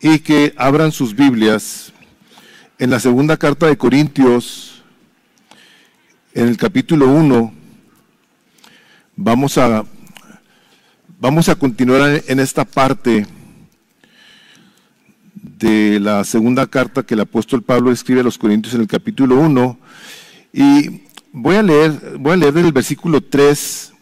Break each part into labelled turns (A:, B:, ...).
A: y que abran sus Biblias en la segunda carta de Corintios, en el capítulo 1. Vamos a, vamos a continuar en esta parte de la segunda carta que el apóstol Pablo escribe a los Corintios en el capítulo 1. Y voy a leer, voy a leer del versículo 3,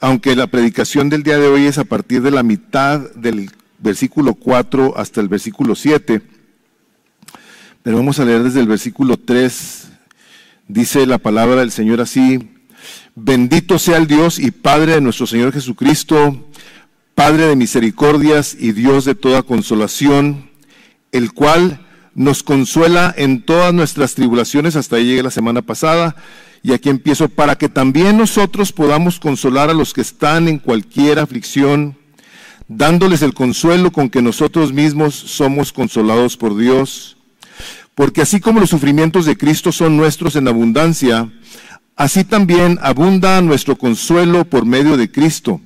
A: aunque la predicación del día de hoy es a partir de la mitad del versículo 4 hasta el versículo 7. Pero vamos a leer desde el versículo 3. Dice la palabra del Señor así, bendito sea el Dios y Padre de nuestro Señor Jesucristo, Padre de misericordias y Dios de toda consolación, el cual nos consuela en todas nuestras tribulaciones, hasta ahí llegué la semana pasada, y aquí empiezo, para que también nosotros podamos consolar a los que están en cualquier aflicción, dándoles el consuelo con que nosotros mismos somos consolados por Dios. Porque así como los sufrimientos de Cristo son nuestros en abundancia, así también abunda nuestro consuelo por medio de Cristo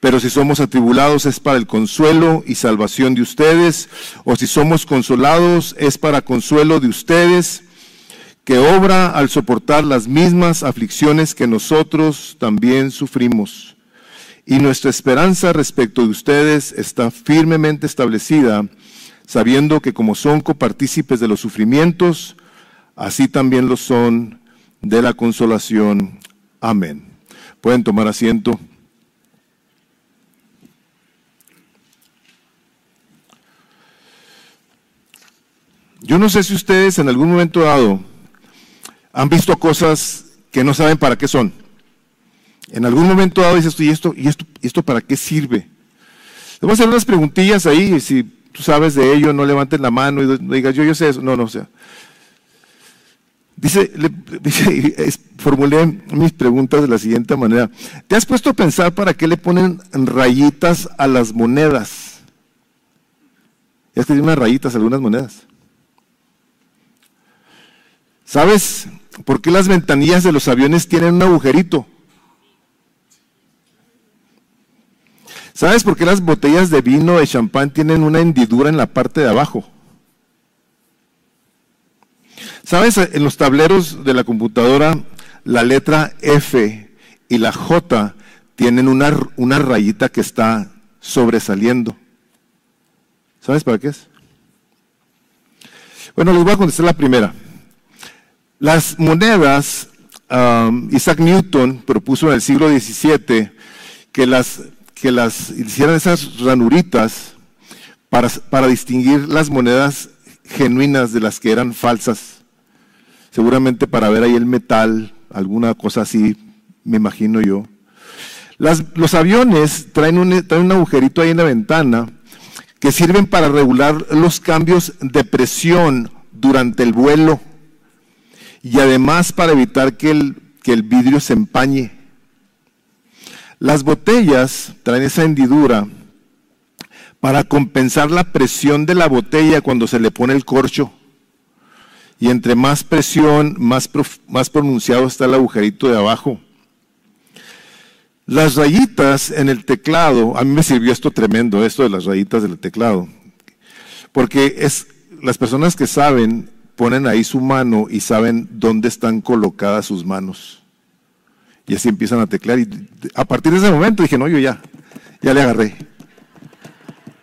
A: pero si somos atribulados es para el consuelo y salvación de ustedes, o si somos consolados es para consuelo de ustedes, que obra al soportar las mismas aflicciones que nosotros también sufrimos. Y nuestra esperanza respecto de ustedes está firmemente establecida, sabiendo que como son copartícipes de los sufrimientos, así también lo son de la consolación. Amén. Pueden tomar asiento. Yo no sé si ustedes en algún momento dado han visto cosas que no saben para qué son. En algún momento dado dices, ¿y esto, y esto, y esto para qué sirve? Les voy a hacer unas preguntillas ahí, y si tú sabes de ello, no levanten la mano y digas, yo, yo sé eso. No, no, o sea. Dice, dice formulé mis preguntas de la siguiente manera. ¿Te has puesto a pensar para qué le ponen rayitas a las monedas? Ya es que unas rayitas a algunas monedas. ¿Sabes por qué las ventanillas de los aviones tienen un agujerito? ¿Sabes por qué las botellas de vino de champán tienen una hendidura en la parte de abajo? ¿Sabes? En los tableros de la computadora, la letra F y la J tienen una, una rayita que está sobresaliendo. ¿Sabes para qué es? Bueno, les voy a contestar la primera. Las monedas, um, Isaac Newton propuso en el siglo XVII que las, que las hicieran esas ranuritas para, para distinguir las monedas genuinas de las que eran falsas. Seguramente para ver ahí el metal, alguna cosa así, me imagino yo. los aviones traen un, traen un agujerito ahí en la ventana que sirven para regular los cambios de presión durante el vuelo y además para evitar que el, que el vidrio se empañe. Las botellas traen esa hendidura para compensar la presión de la botella cuando se le pone el corcho. Y entre más presión, más, más pronunciado está el agujerito de abajo. Las rayitas en el teclado, a mí me sirvió esto tremendo, esto de las rayitas del teclado, porque es las personas que saben ponen ahí su mano y saben dónde están colocadas sus manos. Y así empiezan a teclear. Y a partir de ese momento dije, no, yo ya, ya le agarré.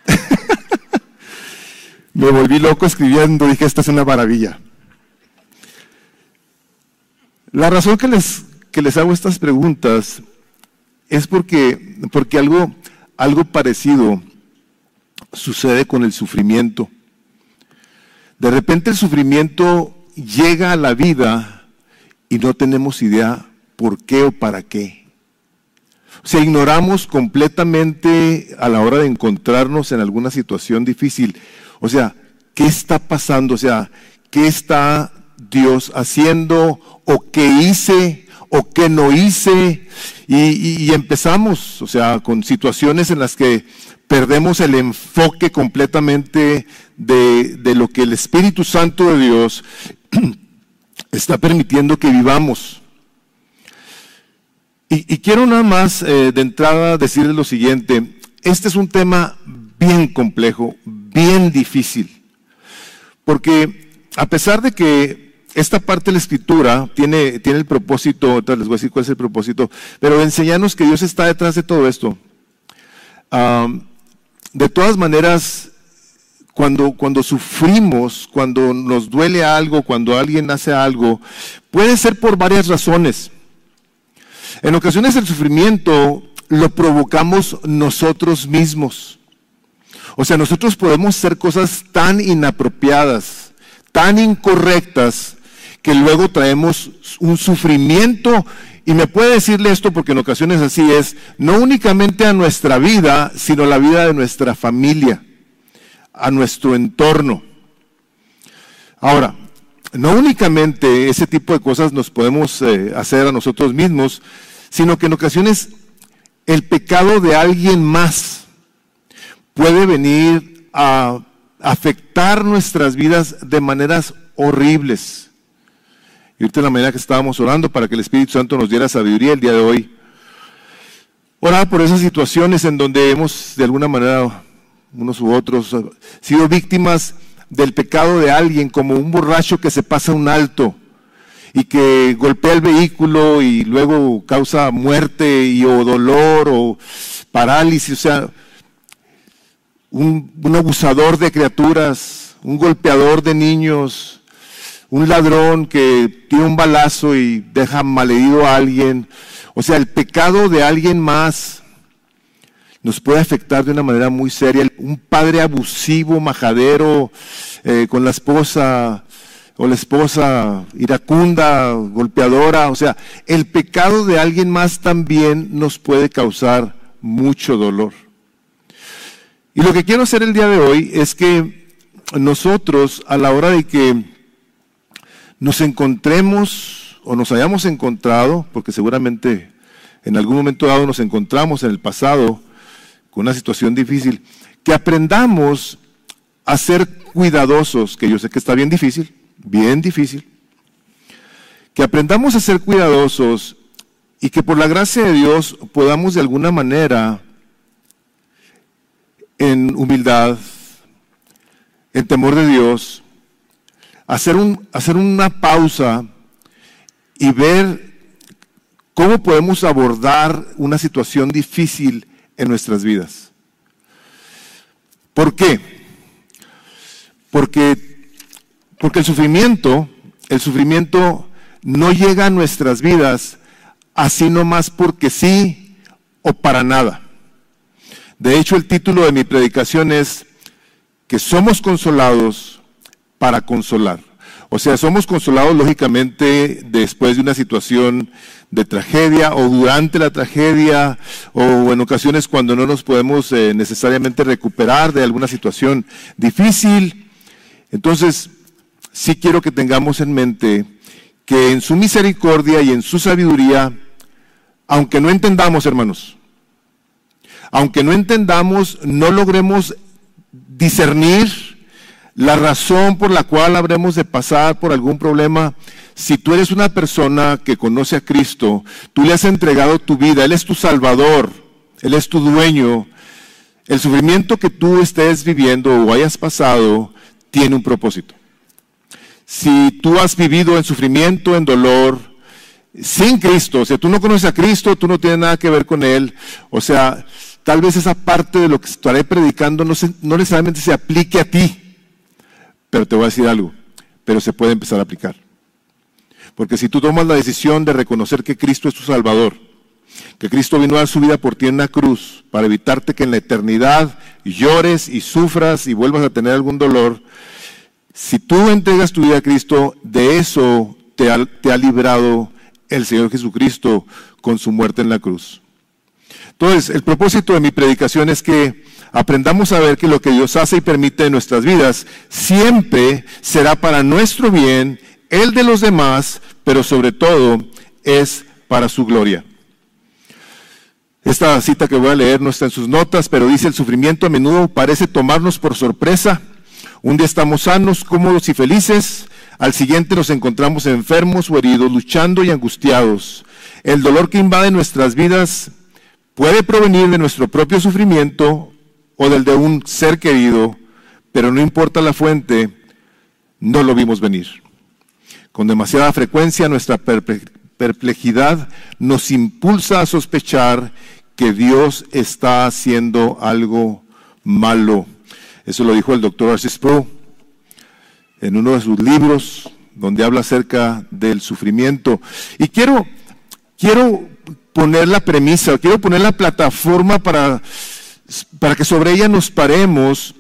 A: Me volví loco escribiendo, dije, esta es una maravilla. La razón que les, que les hago estas preguntas es porque, porque algo, algo parecido sucede con el sufrimiento. De repente el sufrimiento llega a la vida y no tenemos idea por qué o para qué. O sea, ignoramos completamente a la hora de encontrarnos en alguna situación difícil. O sea, ¿qué está pasando? O sea, ¿qué está Dios haciendo? ¿O qué hice? ¿O qué no hice? Y, y empezamos, o sea, con situaciones en las que perdemos el enfoque completamente de, lo que el Espíritu Santo de Dios está permitiendo que vivamos. Y, quiero nada más eh, de entrada decirles lo siguiente, este es un tema bien complejo, bien difícil. Porque a pesar de que esta parte de la escritura tiene, tiene el propósito, les voy a decir cuál es el propósito, pero enseñarnos que Dios está detrás de todo esto. de todas maneras, cuando, cuando sufrimos, cuando nos duele algo, cuando alguien hace algo, puede ser por varias razones. En ocasiones el sufrimiento lo provocamos nosotros mismos. O sea, nosotros podemos hacer cosas tan inapropiadas, tan incorrectas, que luego traemos un sufrimiento. Y me puede decirle esto porque en ocasiones así es, no únicamente a nuestra vida, sino a la vida de nuestra familia, a nuestro entorno. Ahora, no únicamente ese tipo de cosas nos podemos eh, hacer a nosotros mismos, sino que en ocasiones el pecado de alguien más puede venir a afectar nuestras vidas de maneras horribles. Y ahorita en la mañana que estábamos orando para que el Espíritu Santo nos diera sabiduría el día de hoy, orar por esas situaciones en donde hemos, de alguna manera, unos u otros, sido víctimas del pecado de alguien, como un borracho que se pasa un alto y que golpea el vehículo y luego causa muerte y o dolor o parálisis, o sea, un, abusador de criaturas, un golpeador de niños, un ladrón que tiene un balazo y deja malherido a alguien. O sea, el pecado de alguien más nos puede afectar de una manera muy seria. Un padre abusivo, majadero, eh, con la esposa o la esposa iracunda, golpeadora. O sea, el pecado de alguien más también nos puede causar mucho dolor. Y lo que quiero hacer el día de hoy es que nosotros, a la hora de que nos encontremos o nos hayamos encontrado, porque seguramente en algún momento dado nos encontramos en el pasado con una situación difícil, que aprendamos a ser cuidadosos, que yo sé que está bien difícil, bien difícil, que aprendamos a ser cuidadosos y que por la gracia de Dios podamos de alguna manera en humildad, en temor de Dios, hacer, un, hacer una pausa y ver cómo podemos abordar una situación difícil nuestras vidas. ¿Por qué? Porque, porque el sufrimiento, el sufrimiento no llega a nuestras vidas así nomás porque sí o para nada. De hecho, el título de mi predicación es que somos consolados para consolar. O sea, somos consolados lógicamente después de una situación de tragedia o durante la tragedia o en ocasiones cuando no nos podemos eh, necesariamente recuperar de alguna situación difícil. Entonces, sí quiero que tengamos en mente que en su misericordia y en su sabiduría, aunque no entendamos, hermanos, aunque no entendamos, no logremos discernir la razón por la cual habremos de pasar por algún problema, si tú eres una persona que conoce a Cristo, tú le has entregado tu vida, Él es tu Salvador, Él es tu dueño, el sufrimiento que tú estés viviendo o hayas pasado tiene un propósito. Si tú has vivido en sufrimiento, en dolor, sin Cristo, o sea, tú no conoces a Cristo, tú no tienes nada que ver con Él, o sea, tal vez esa parte de lo que estaré predicando no, no necesariamente se aplique a ti, pero te voy a decir algo, pero se puede empezar a aplicar. Porque si tú tomas la decisión de reconocer que Cristo es tu Salvador, que Cristo vino a dar su vida por ti en la cruz para evitarte que en la eternidad llores y sufras y vuelvas a tener algún dolor, si tú entregas tu vida a Cristo, de eso te te ha librado el Señor Jesucristo con su muerte en la cruz. Entonces, el propósito de mi predicación es que aprendamos a ver que lo que Dios hace y permite en nuestras vidas siempre será para nuestro bien, el de los demás, pero sobre todo es para su gloria. Esta cita que voy a leer no está en sus notas, pero dice, el sufrimiento a menudo parece tomarnos por sorpresa. Un día estamos sanos, cómodos y felices, al siguiente nos encontramos enfermos o heridos, luchando y angustiados. El dolor que invade nuestras vidas puede provenir de nuestro propio sufrimiento o del de un ser querido, pero no importa la fuente, no lo vimos venir. Con demasiada frecuencia nuestra perplejidad nos impulsa a sospechar que Dios está haciendo algo malo. Eso lo dijo el doctor Arcis Pro en uno de sus libros donde habla acerca del sufrimiento. Y quiero, quiero poner la premisa, quiero poner la plataforma para, para que sobre ella nos paremos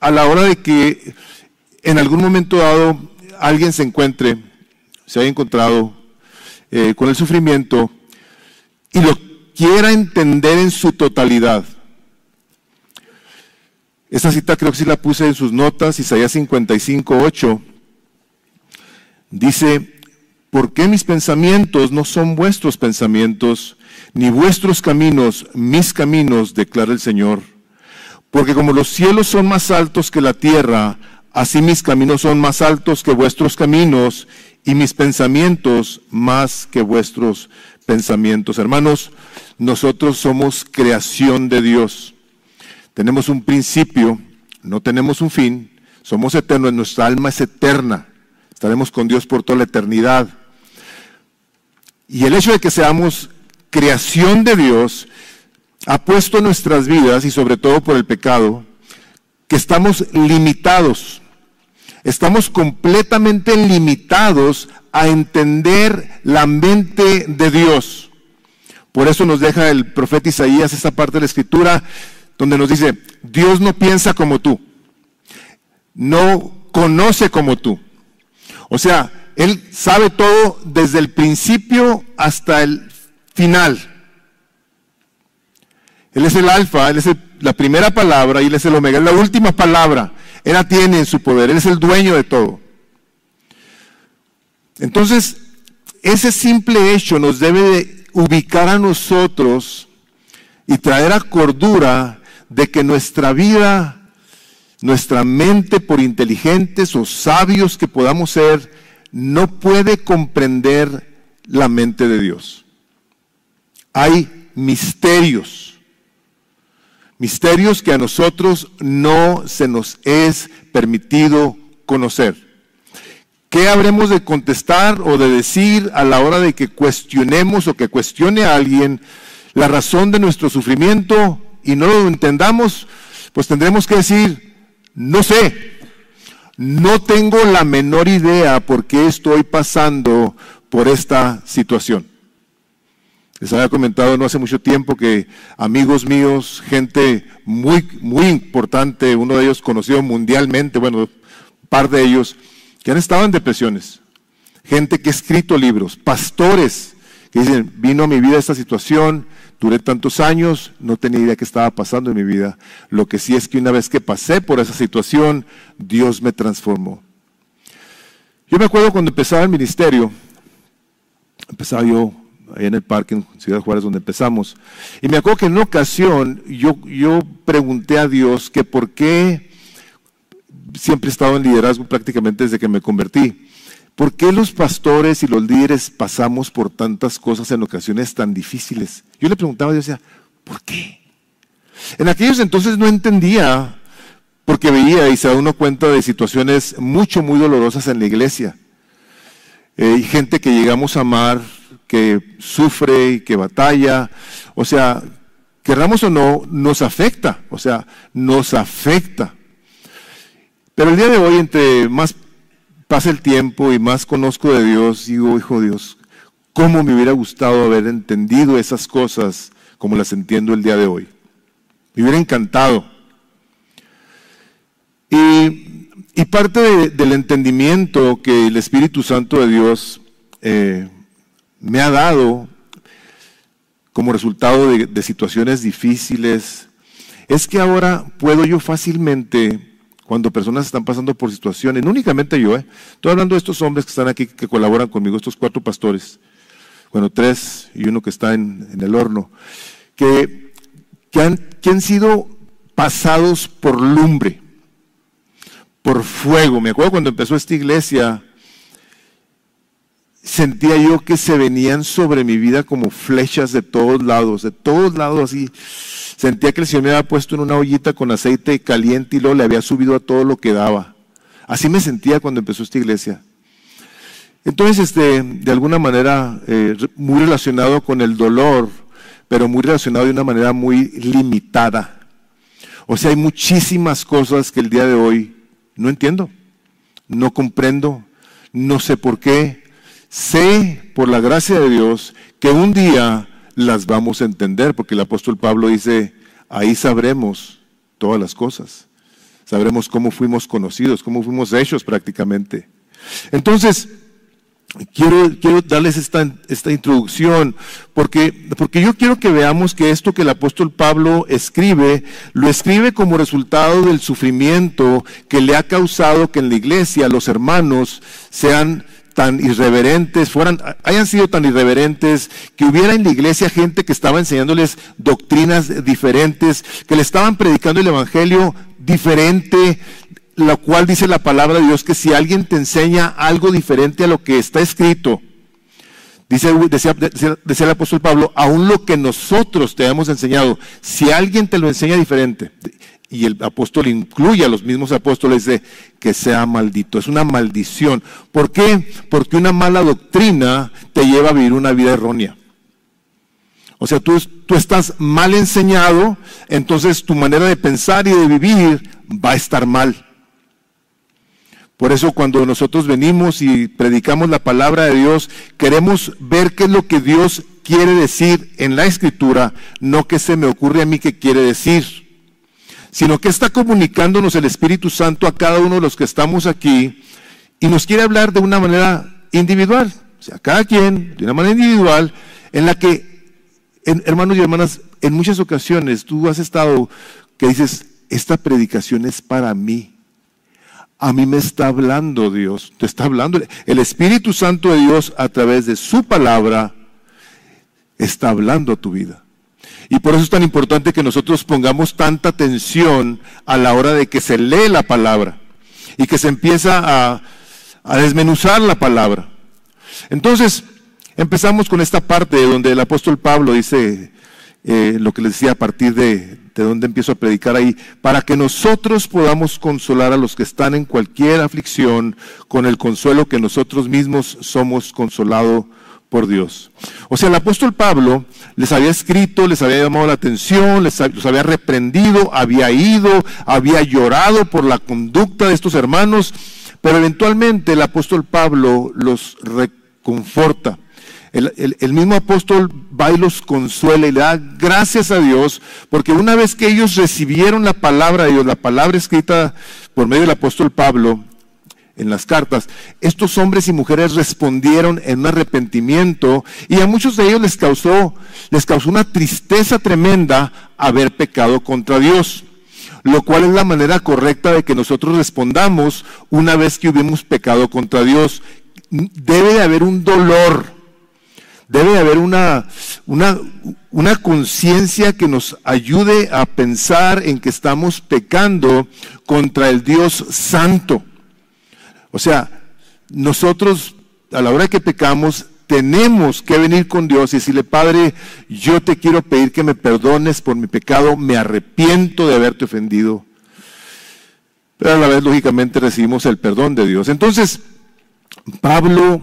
A: a la hora de que en algún momento dado alguien se encuentre, se haya encontrado eh, con el sufrimiento y lo quiera entender en su totalidad. Esta cita creo que sí la puse en sus notas, Isaías 55, 8. Dice, ¿por qué mis pensamientos no son vuestros pensamientos, ni vuestros caminos mis caminos, declara el Señor? Porque como los cielos son más altos que la tierra, así mis caminos son más altos que vuestros caminos, y mis pensamientos más que vuestros pensamientos. Hermanos, nosotros somos creación de Dios. Tenemos un principio, no tenemos un fin, somos eternos, nuestra alma es eterna. Estaremos con Dios por toda la eternidad. Y el hecho de que seamos creación de Dios ha puesto nuestras vidas, y sobre todo por el pecado, que estamos limitados. Estamos completamente limitados a entender la mente de Dios. Por eso nos deja el profeta Isaías esta parte de la escritura donde nos dice, Dios no piensa como tú, no conoce como tú. O sea, Él sabe todo desde el principio hasta el final. Él es el alfa, Él es la primera palabra y Él es el omega, es la última palabra. Él la tiene en su poder, Él es el dueño de todo. Entonces, ese simple hecho nos debe de ubicar a nosotros y traer a cordura de que nuestra vida nuestra mente, por inteligentes o sabios que podamos ser, no puede comprender la mente de Dios. Hay misterios, misterios que a nosotros no se nos es permitido conocer. ¿Qué habremos de contestar o de decir a la hora de que cuestionemos o que cuestione a alguien la razón de nuestro sufrimiento y no lo entendamos? Pues tendremos que decir, no sé, no tengo la menor idea por qué estoy pasando por esta situación. Les había comentado no hace mucho tiempo que amigos míos, gente muy, muy importante, uno de ellos conocido mundialmente, bueno, un par de ellos, que han estado en depresiones. Gente que ha escrito libros, pastores que dicen, vino a mi vida esta situación, Duré tantos años, no tenía idea qué estaba pasando en mi vida. Lo que sí es que una vez que pasé por esa situación, Dios me transformó. Yo me acuerdo cuando empezaba el ministerio, empezaba yo ahí en el parque en Ciudad Juárez donde empezamos, y me acuerdo que en una ocasión yo, yo pregunté a Dios que por qué siempre he estado en liderazgo prácticamente desde que me convertí. ¿Por qué los pastores y los líderes pasamos por tantas cosas en ocasiones tan difíciles? Yo le preguntaba a Dios, ¿por qué? En aquellos entonces no entendía, porque veía y se da uno cuenta de situaciones mucho, muy dolorosas en la iglesia. Eh, gente que llegamos a amar, que sufre y que batalla. O sea, querramos o no, nos afecta. O sea, nos afecta. Pero el día de hoy, entre más pasa el tiempo y más conozco de Dios, digo, hijo Dios, ¿cómo me hubiera gustado haber entendido esas cosas como las entiendo el día de hoy? Me hubiera encantado. Y, parte del entendimiento que el Espíritu Santo de Dios eh, me ha dado como resultado de situaciones difíciles, es que ahora puedo yo fácilmente cuando personas están pasando por situaciones, no únicamente yo, ¿eh? estoy hablando de estos hombres que están aquí, que colaboran conmigo, estos cuatro pastores, bueno, tres y uno que está en, el horno, que, que, han, que han sido pasados por lumbre, por fuego. Me acuerdo cuando empezó esta iglesia, sentía yo que se venían sobre mi vida como flechas de todos lados, de todos lados así. Sentía que el Señor me había puesto en una ollita con aceite caliente y luego le había subido a todo lo que daba. Así me sentía cuando empezó esta iglesia. Entonces, este, de alguna manera, eh, muy relacionado con el dolor, pero muy relacionado de una manera muy limitada. O sea, hay muchísimas cosas que el día de hoy no entiendo, no comprendo, no sé por qué. Sé, por la gracia de Dios, que un día las vamos a entender, porque el apóstol Pablo dice, ahí sabremos todas las cosas. Sabremos cómo fuimos conocidos, cómo fuimos hechos prácticamente. Entonces, Quiero, quiero, darles esta, esta introducción porque, porque yo quiero que veamos que esto que el apóstol Pablo escribe, lo escribe como resultado del sufrimiento que le ha causado que en la iglesia los hermanos sean tan irreverentes, fueran, hayan sido tan irreverentes, que hubiera en la iglesia gente que estaba enseñándoles doctrinas diferentes, que le estaban predicando el evangelio diferente, la cual dice la palabra de Dios que si alguien te enseña algo diferente a lo que está escrito, dice, decía, el apóstol Pablo, aún lo que nosotros te hemos enseñado, si alguien te lo enseña diferente, y el apóstol incluye a los mismos apóstoles de que sea maldito, es una maldición. ¿Por qué? Porque una mala doctrina te lleva a vivir una vida errónea. O sea, tú, tú estás mal enseñado, entonces tu manera de pensar y de vivir va a estar mal. Por eso cuando nosotros venimos y predicamos la palabra de Dios, queremos ver qué es lo que Dios quiere decir en la escritura, no que se me ocurre a mí que quiere decir, sino que está comunicándonos el Espíritu Santo a cada uno de los que estamos aquí y nos quiere hablar de una manera individual, o sea, cada quien de una manera individual en la que, hermanos y hermanas, en muchas ocasiones tú has estado que dices, esta predicación es para mí a mí me está hablando Dios, te está hablando. El Espíritu Santo de Dios a través de su palabra está hablando a tu vida. Y por eso es tan importante que nosotros pongamos tanta atención a la hora de que se lee la palabra y que se empieza a, a desmenuzar la palabra. Entonces, empezamos con esta parte donde el apóstol Pablo dice eh, lo que les decía a partir de, de donde empiezo a predicar ahí, para que nosotros podamos consolar a los que están en cualquier aflicción con el consuelo que nosotros mismos somos consolados por Dios. O sea, el apóstol Pablo les había escrito, les había llamado la atención, les los había reprendido, había ido, había llorado por la conducta de estos hermanos, pero eventualmente el apóstol Pablo los reconforta. El, mismo apóstol va y los consuela y le da gracias a Dios, porque una vez que ellos recibieron la palabra de Dios, la palabra escrita por medio del apóstol Pablo en las cartas, estos hombres y mujeres respondieron en un arrepentimiento y a muchos de ellos les causó, les causó una tristeza tremenda haber pecado contra Dios lo cual es la manera correcta de que nosotros respondamos una vez que hubimos pecado contra Dios. Debe de haber un dolor, Debe haber una, una, una conciencia que nos ayude a pensar en que estamos pecando contra el Dios santo. O sea, nosotros a la hora que pecamos tenemos que venir con Dios y decirle, Padre, yo te quiero pedir que me perdones por mi pecado, me arrepiento de haberte ofendido. Pero a la vez, lógicamente, recibimos el perdón de Dios. Entonces, Pablo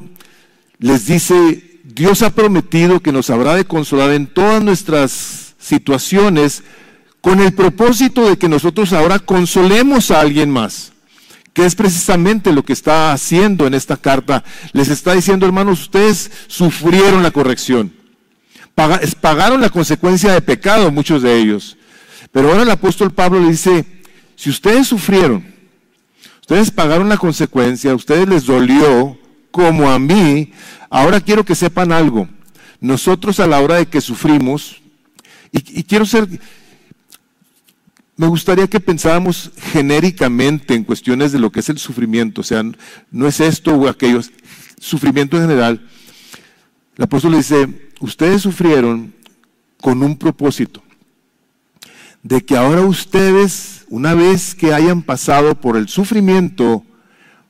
A: les dice, Dios ha prometido que nos habrá de consolar en todas nuestras situaciones con el propósito de que nosotros ahora consolemos a alguien más, que es precisamente lo que está haciendo en esta carta. Les está diciendo, hermanos, ustedes sufrieron la corrección, pagaron la consecuencia de pecado, muchos de ellos. Pero ahora el apóstol Pablo le dice, si ustedes sufrieron, ustedes pagaron la consecuencia, a ustedes les dolió, como a mí, Ahora quiero que sepan algo. Nosotros a la hora de que sufrimos, y, quiero ser, me gustaría que pensáramos genéricamente en cuestiones de lo que es el sufrimiento, o sea, no es esto o aquello, sufrimiento en general. El apóstol le dice, ustedes sufrieron con un propósito, de que ahora ustedes, una vez que hayan pasado por el sufrimiento,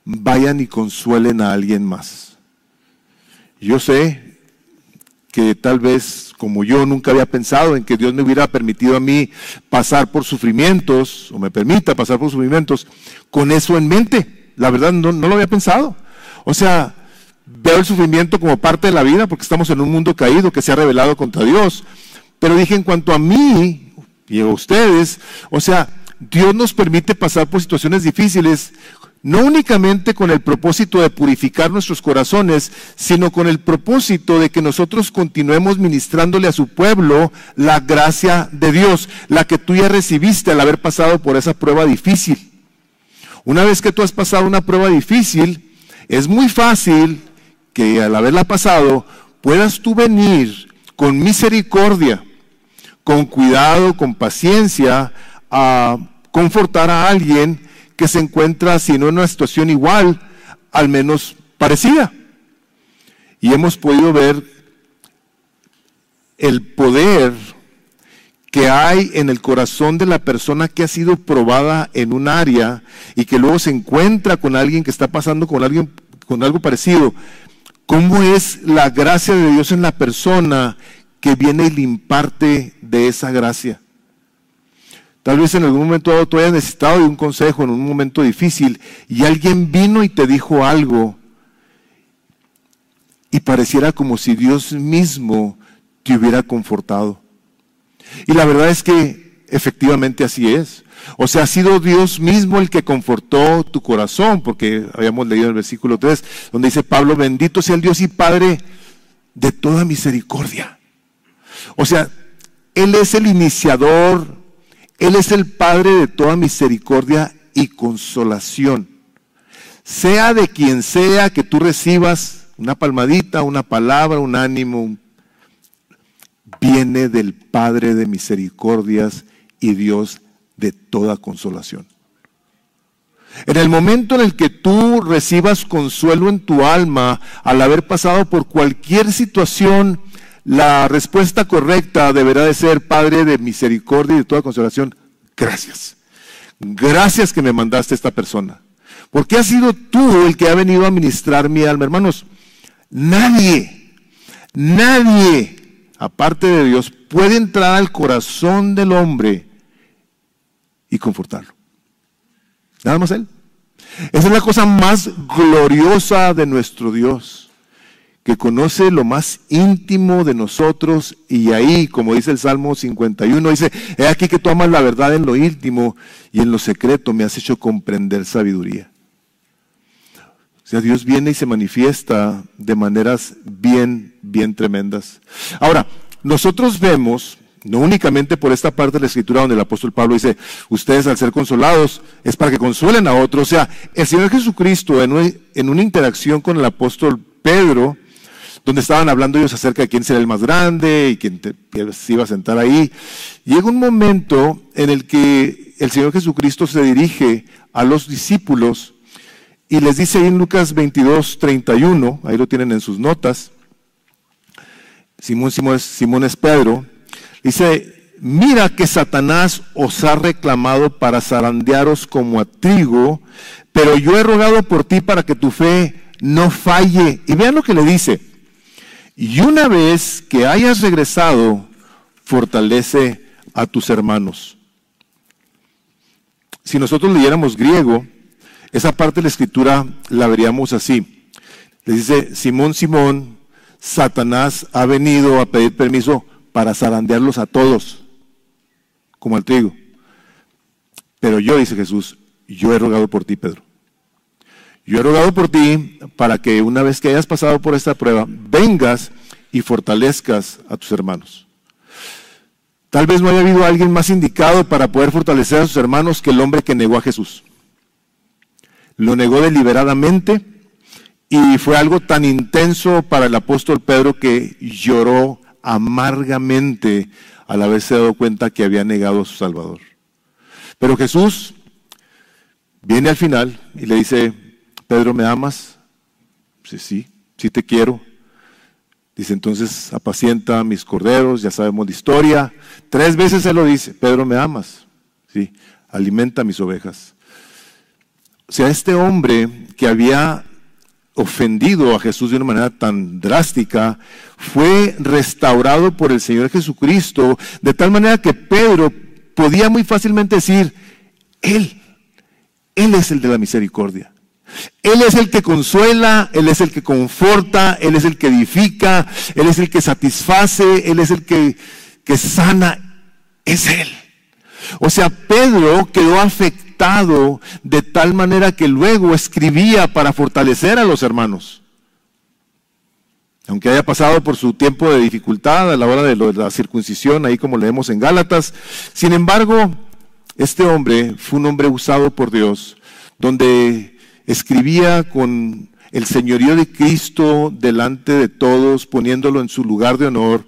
A: vayan y consuelen a alguien más. Yo sé que tal vez como yo nunca había pensado en que Dios me hubiera permitido a mí pasar por sufrimientos, o me permita pasar por sufrimientos, con eso en mente. La verdad no, no lo había pensado. O sea, veo el sufrimiento como parte de la vida porque estamos en un mundo caído que se ha revelado contra Dios. Pero dije, en cuanto a mí y a ustedes, o sea, Dios nos permite pasar por situaciones difíciles, no únicamente con el propósito de purificar nuestros corazones, sino con el propósito de que nosotros continuemos ministrándole a su pueblo la gracia de Dios, la que tú ya recibiste al haber pasado por esa prueba difícil. Una vez que tú has pasado una prueba difícil, es muy fácil que al haberla pasado puedas tú venir con misericordia, con cuidado, con paciencia, a confortar a alguien que se encuentra, si no en una situación igual, al menos parecida. Y hemos podido ver el poder que hay en el corazón de la persona que ha sido probada en un área y que luego se encuentra con alguien que está pasando con alguien con algo parecido. ¿Cómo es la gracia de Dios en la persona que viene y le imparte de esa gracia? Tal vez en algún momento dado tú hayas necesitado de un consejo en un momento difícil y alguien vino y te dijo algo y pareciera como si Dios mismo te hubiera confortado. Y la verdad es que efectivamente así es. O sea, ha sido Dios mismo el que confortó tu corazón, porque habíamos leído el versículo 3, donde dice Pablo, bendito sea el Dios y Padre de toda misericordia. O sea, Él es el iniciador él es el Padre de toda misericordia y consolación. Sea de quien sea que tú recibas una palmadita, una palabra, un ánimo, viene del Padre de misericordias y Dios de toda consolación. En el momento en el que tú recibas consuelo en tu alma al haber pasado por cualquier situación la respuesta correcta deberá de ser, Padre de misericordia y de toda consolación, gracias. Gracias que me mandaste esta persona. Porque has sido tú el que ha venido a ministrar mi alma. Hermanos, nadie, nadie, aparte de Dios, puede entrar al corazón del hombre y confortarlo. Nada más Él. Esa es la cosa más gloriosa de nuestro Dios que conoce lo más íntimo de nosotros y ahí, como dice el Salmo 51, dice, he aquí que tú amas la verdad en lo íntimo y en lo secreto me has hecho comprender sabiduría. O sea, Dios viene y se manifiesta de maneras bien, bien tremendas. Ahora, nosotros vemos, no únicamente por esta parte de la escritura donde el apóstol Pablo dice, ustedes al ser consolados es para que consuelen a otros. O sea, el Señor Jesucristo en en una interacción con el apóstol Pedro, donde estaban hablando ellos acerca de quién será el más grande y quién se iba a sentar ahí. Llega un momento en el que el Señor Jesucristo se dirige a los discípulos y les dice ahí en Lucas 22, 31, ahí lo tienen en sus notas, Simón, Simón, Simón es Pedro, dice, mira que Satanás os ha reclamado para zarandearos como a trigo, pero yo he rogado por ti para que tu fe no falle. Y vean lo que le dice, y una vez que hayas regresado, fortalece a tus hermanos. Si nosotros leyéramos griego, esa parte de la escritura la veríamos así. Le dice, Simón, Simón, Satanás ha venido a pedir permiso para zarandearlos a todos, como al trigo. Pero yo, dice Jesús, yo he rogado por ti, Pedro. Yo he rogado por ti para que una vez que hayas pasado por esta prueba, vengas y fortalezcas a tus hermanos. Tal vez no haya habido alguien más indicado para poder fortalecer a sus hermanos que el hombre que negó a Jesús. Lo negó deliberadamente y fue algo tan intenso para el apóstol Pedro que lloró amargamente al haberse dado cuenta que había negado a su Salvador. Pero Jesús viene al final y le dice, Pedro, ¿me amas? Dice, sí, sí te quiero. Dice, entonces apacienta mis corderos, ya sabemos la historia. Tres veces se lo dice, Pedro, ¿me amas? Sí, alimenta mis ovejas. O sea, este hombre que había ofendido a Jesús de una manera tan drástica, fue restaurado por el Señor Jesucristo, de tal manera que Pedro podía muy fácilmente decir, Él, Él es el de la misericordia. Él es el que consuela, Él es el que conforta, Él es el que edifica, Él es el que satisface, Él es el que, que sana, es Él. O sea, Pedro quedó afectado de tal manera que luego escribía para fortalecer a los hermanos. Aunque haya pasado por su tiempo de dificultad a la hora de, la circuncisión, ahí como leemos en Gálatas, sin embargo, este hombre fue un hombre usado por Dios, donde escribía con el señorío de Cristo delante de todos, poniéndolo en su lugar de honor,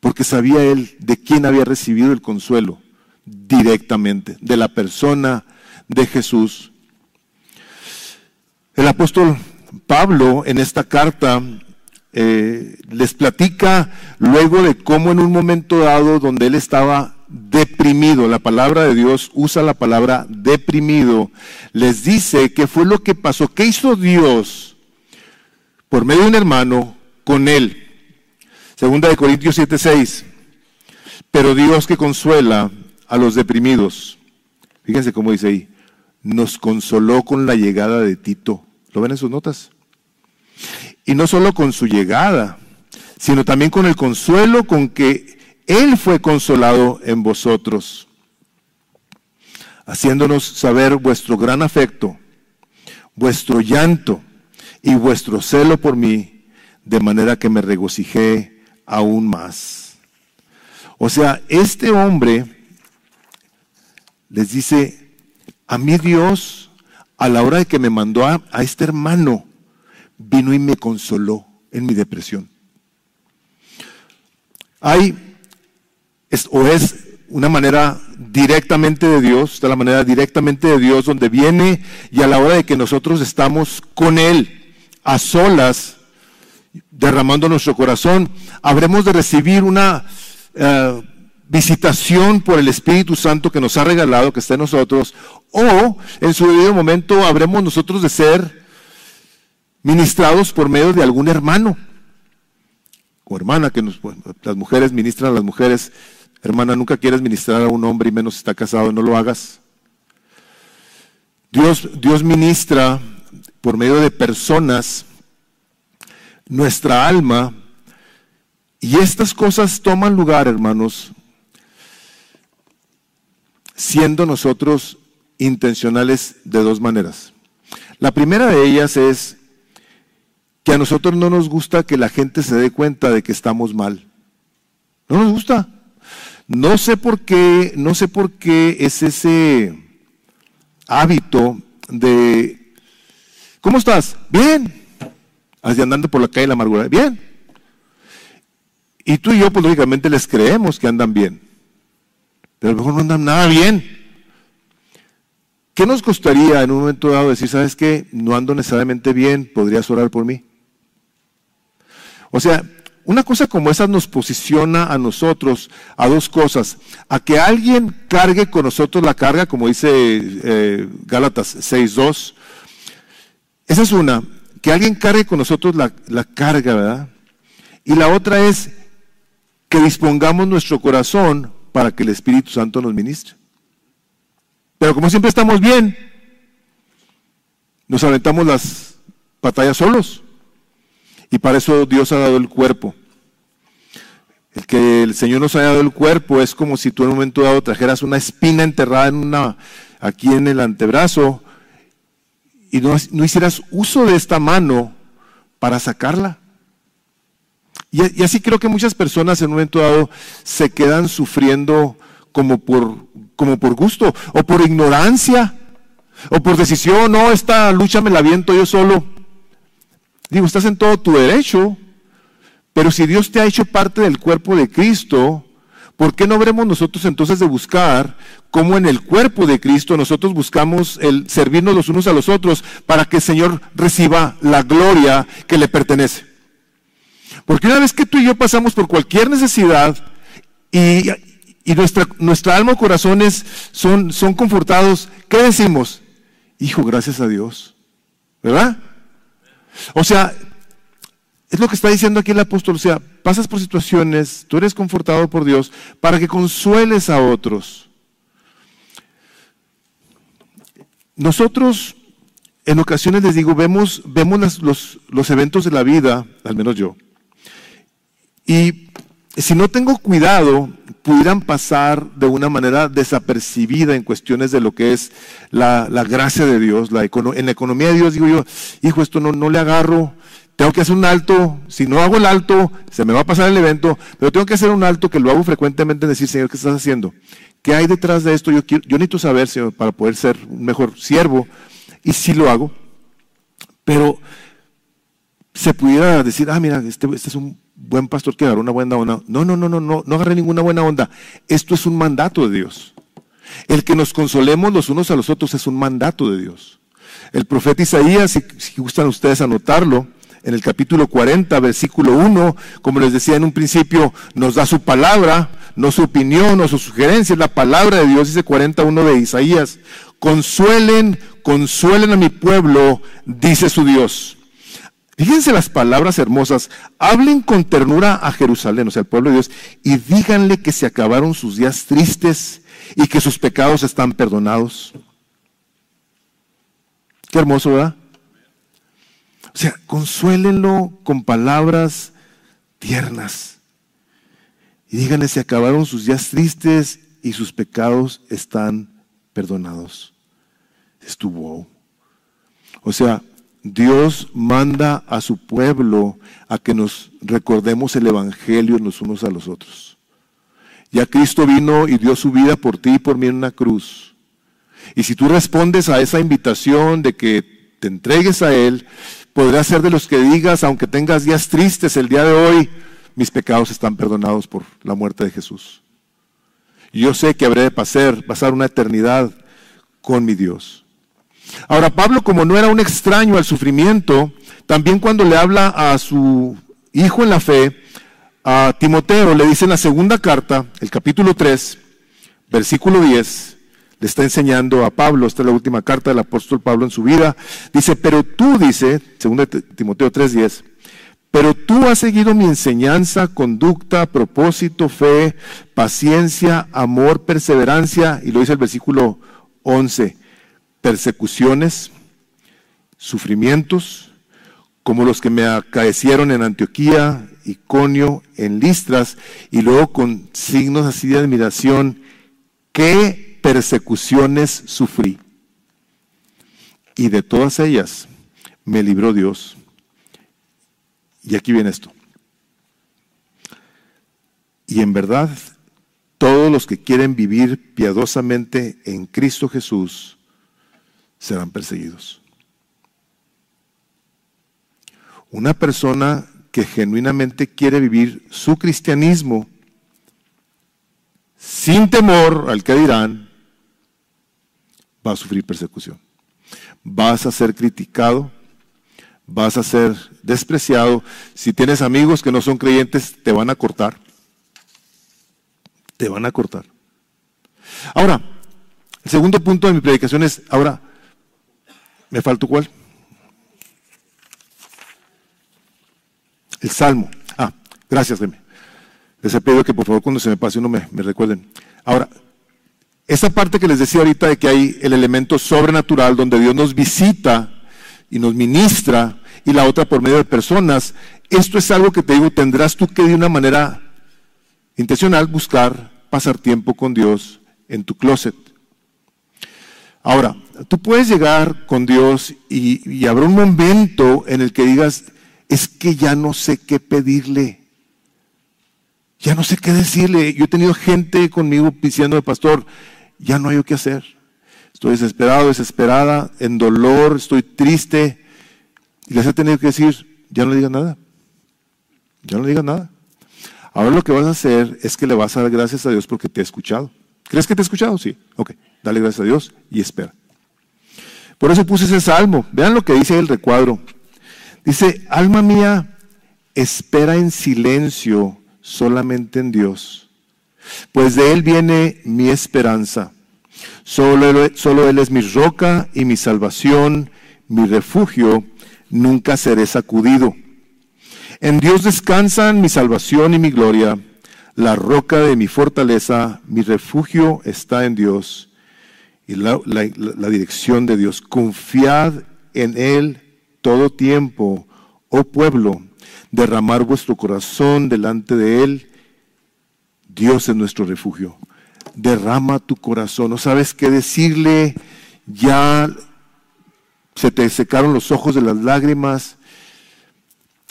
A: porque sabía él de quién había recibido el consuelo directamente, de la persona de Jesús. El apóstol Pablo en esta carta eh, les platica luego de cómo en un momento dado donde él estaba deprimido, la palabra de Dios usa la palabra deprimido, les dice qué fue lo que pasó, qué hizo Dios por medio de un hermano con él. Segunda de Corintios 7:6. Pero Dios que consuela a los deprimidos. Fíjense cómo dice ahí, nos consoló con la llegada de Tito. ¿Lo ven en sus notas? Y no solo con su llegada, sino también con el consuelo con que Él fue consolado en vosotros, haciéndonos saber vuestro gran afecto, vuestro llanto y vuestro celo por mí, de manera que me regocijé aún más. O sea, este hombre les dice, a mí Dios, a la hora de que me mandó a, este hermano, vino y me consoló en mi depresión. Hay, o es una manera directamente de Dios, de la manera directamente de Dios, donde viene y a la hora de que nosotros estamos con Él, a solas, derramando nuestro corazón, habremos de recibir una eh, visitación por el Espíritu Santo que nos ha regalado, que está en nosotros, o en su debido momento habremos nosotros de ser ministrados por medio de algún hermano o hermana, que las mujeres ministran a las mujeres. Hermana, nunca quieres ministrar a un hombre y menos está casado, no lo hagas. Dios, Dios ministra por medio de personas nuestra alma y estas cosas toman lugar, hermanos, siendo nosotros intencionales de dos maneras. La primera de ellas es que a nosotros no nos gusta que la gente se dé cuenta de que estamos mal. No nos gusta. No sé por qué, no sé por qué es ese hábito de ¿Cómo estás? Bien. Así andando por la calle de la amargura. Bien. Y tú y yo, pues lógicamente les creemos que andan bien pero a lo mejor no andan nada bien. ¿Qué nos costaría en un momento dado decir, sabes qué, no ando necesariamente bien, podrías orar por mí? O sea, una cosa como esa nos posiciona a nosotros a dos cosas. A que alguien cargue con nosotros la carga, como dice eh, Gálatas 6.2. Esa es una. Que alguien cargue con nosotros la, la carga, ¿verdad? Y la otra es que dispongamos nuestro corazón para que el Espíritu Santo nos ministre. Pero como siempre estamos bien, nos aventamos las batallas solos. Y para eso Dios ha dado el cuerpo. El que el Señor nos haya dado el cuerpo es como si tú en un momento dado trajeras una espina enterrada en una, aquí en el antebrazo y no, hicieras uso de esta mano para sacarla. Y, así creo que muchas personas en un momento dado se quedan sufriendo como por, como por gusto o por ignorancia o por decisión, no, esta lucha me la viento yo solo. Digo, estás en todo tu derecho, pero si Dios te ha hecho parte del cuerpo de Cristo, ¿por qué no veremos nosotros entonces de buscar cómo en el cuerpo de Cristo nosotros buscamos el servirnos los unos a los otros para que el Señor reciba la gloria que le pertenece? Porque una vez que tú y yo pasamos por cualquier necesidad y, nuestra, nuestra alma o corazones son, son confortados, ¿qué decimos? Hijo, gracias a Dios. ¿Verdad? O sea, es lo que está diciendo aquí el apóstol. O sea, pasas por situaciones, tú eres confortado por Dios para que consueles a otros. Nosotros, en ocasiones les digo, vemos, vemos los, los eventos de la vida, al menos yo, y si no tengo cuidado, pudieran pasar de una manera desapercibida en cuestiones de lo que es la, gracia de Dios. La en la economía de Dios digo yo, hijo, esto no, no le agarro, tengo que hacer un alto, si no hago el alto, se me va a pasar el evento, pero tengo que hacer un alto que lo hago frecuentemente en decir, Señor, ¿qué estás haciendo? ¿Qué hay detrás de esto? Yo, quiero, yo necesito saber, Señor, para poder ser un mejor siervo, y sí lo hago, pero se pudiera decir, ah, mira, este, este es un buen pastor que agarró una buena onda. No, no, no, no, no, no agarré ninguna buena onda. Esto es un mandato de Dios. El que nos consolemos los unos a los otros es un mandato de Dios. El profeta Isaías, si, gustan ustedes anotarlo, en el capítulo 40, versículo 1, como les decía en un principio, nos da su palabra, no su opinión o su sugerencia, es la palabra de Dios, dice 41 de Isaías. Consuelen, consuelen a mi pueblo, dice su Dios. Fíjense las palabras hermosas. Hablen con ternura a Jerusalén, o sea, al pueblo de Dios, y díganle que se acabaron sus días tristes y que sus pecados están perdonados. Qué hermoso, ¿verdad? O sea, consuélenlo con palabras tiernas. Y díganle, se acabaron sus días tristes y sus pecados están perdonados. Estuvo. O sea, Dios manda a su pueblo a que nos recordemos el Evangelio los unos a los otros. Ya Cristo vino y dio su vida por ti y por mí en una cruz. Y si tú respondes a esa invitación de que te entregues a Él, podrás ser de los que digas, aunque tengas días tristes el día de hoy, mis pecados están perdonados por la muerte de Jesús. Yo sé que habré de pasar una eternidad con mi Dios. Ahora, Pablo, como no era un extraño al sufrimiento, también cuando le habla a su hijo en la fe, a Timoteo, le dice en la segunda carta, el capítulo 3, versículo 10, le está enseñando a Pablo, esta es la última carta del apóstol Pablo en su vida, dice, pero tú, dice, segundo Timoteo 3, 10, pero tú has seguido mi enseñanza, conducta, propósito, fe, paciencia, amor, perseverancia, y lo dice el versículo 11 persecuciones, sufrimientos, como los que me acaecieron en Antioquía, Iconio, en Listras, y luego con signos así de admiración, ¿qué persecuciones sufrí? Y de todas ellas me libró Dios. Y aquí viene esto. Y en verdad, todos los que quieren vivir piadosamente en Cristo Jesús, serán perseguidos. Una persona que genuinamente quiere vivir su cristianismo sin temor al que dirán, va a sufrir persecución. Vas a ser criticado, vas a ser despreciado. Si tienes amigos que no son creyentes, te van a cortar. Te van a cortar. Ahora, el segundo punto de mi predicación es, ahora, ¿Me faltó cuál? El Salmo. Ah, gracias, Remy. Les he pedido que por favor cuando se me pase uno me, me recuerden. Ahora, esa parte que les decía ahorita de que hay el elemento sobrenatural donde Dios nos visita y nos ministra y la otra por medio de personas, esto es algo que te digo, tendrás tú que de una manera intencional buscar pasar tiempo con Dios en tu closet. Ahora, tú puedes llegar con Dios y, habrá un momento en el que digas, es que ya no sé qué pedirle. Ya no sé qué decirle. Yo he tenido gente conmigo diciendo, pastor, ya no hay qué hacer. Estoy desesperado, desesperada, en dolor, estoy triste. Y les he tenido que decir, ya no digas nada. Ya no digas nada. Ahora lo que vas a hacer es que le vas a dar gracias a Dios porque te ha escuchado. ¿Crees que te ha escuchado? Sí. Ok. Dale gracias a Dios y espera. Por eso puse ese salmo. Vean lo que dice el recuadro. Dice, alma mía, espera en silencio solamente en Dios, pues de Él viene mi esperanza. Solo, Él es mi roca y mi salvación, mi refugio, nunca seré sacudido. En Dios descansan mi salvación y mi gloria, la roca de mi fortaleza, mi refugio está en Dios y la, dirección de Dios. Confiad en Él todo tiempo, oh pueblo, derramar vuestro corazón delante de Él. Dios es nuestro refugio. Derrama tu corazón. No sabes qué decirle. Ya se te secaron los ojos de las lágrimas.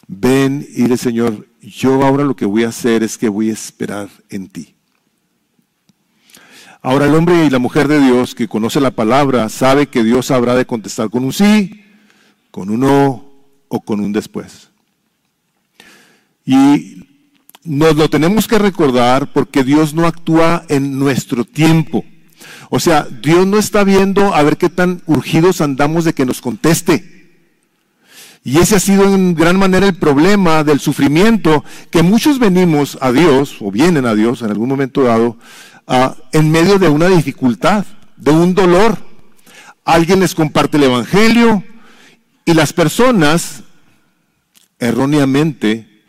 A: Ven y dile, Señor, yo ahora lo que voy a hacer es que voy a esperar en ti. Ahora el hombre y la mujer de Dios que conoce la palabra sabe que Dios habrá de contestar con un sí, con un no o con un después. Y nos lo tenemos que recordar porque Dios no actúa en nuestro tiempo. O sea, Dios no está viendo a ver qué tan urgidos andamos de que nos conteste. Y ese ha sido en gran manera el problema del sufrimiento, que muchos venimos a Dios, o vienen a Dios en algún momento dado, en medio de una dificultad, de un dolor. Alguien les comparte el Evangelio y las personas, erróneamente,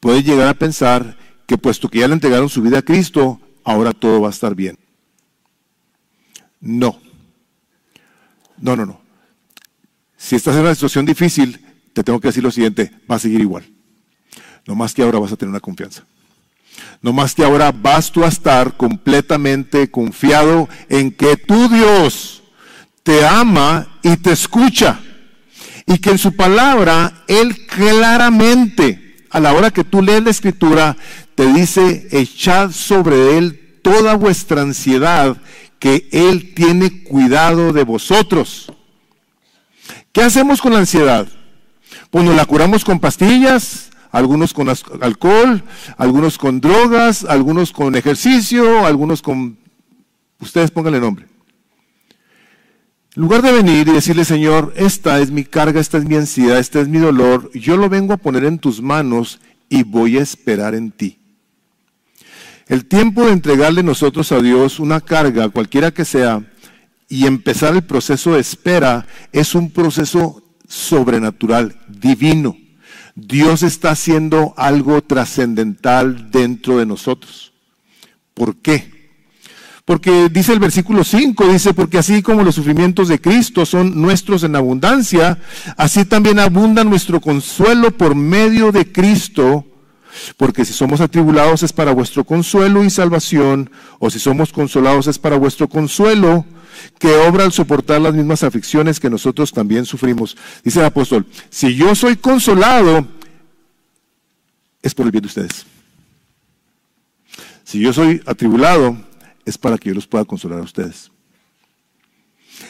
A: pueden llegar a pensar que puesto que ya le entregaron su vida a Cristo, ahora todo va a estar bien. No. No, no, no. Si estás en una situación difícil, te tengo que decir lo siguiente, va a seguir igual. No más que ahora vas a tener una confianza. No más que ahora vas tú a estar completamente confiado en que tu Dios te ama y te escucha. Y que en su palabra Él claramente, a la hora que tú lees la escritura, te dice, echad sobre Él toda vuestra ansiedad, que Él tiene cuidado de vosotros. ¿Qué hacemos con la ansiedad? Pues nos la curamos con pastillas, algunos con alcohol, algunos con drogas, algunos con ejercicio, algunos con... Ustedes pónganle nombre. En lugar de venir y decirle, Señor, esta es mi carga, esta es mi ansiedad, este es mi dolor, yo lo vengo a poner en tus manos y voy a esperar en ti. El tiempo de entregarle nosotros a Dios una carga, cualquiera que sea, y empezar el proceso de espera es un proceso sobrenatural, divino. Dios está haciendo algo trascendental dentro de nosotros. ¿Por qué? Porque dice el versículo 5, dice, porque así como los sufrimientos de Cristo son nuestros en abundancia, así también abunda nuestro consuelo por medio de Cristo, porque si somos atribulados es para vuestro consuelo y salvación, o si somos consolados es para vuestro consuelo que obra al soportar las mismas aflicciones que nosotros también sufrimos. Dice el apóstol, si yo soy consolado, es por el bien de ustedes. Si yo soy atribulado, es para que yo los pueda consolar a ustedes.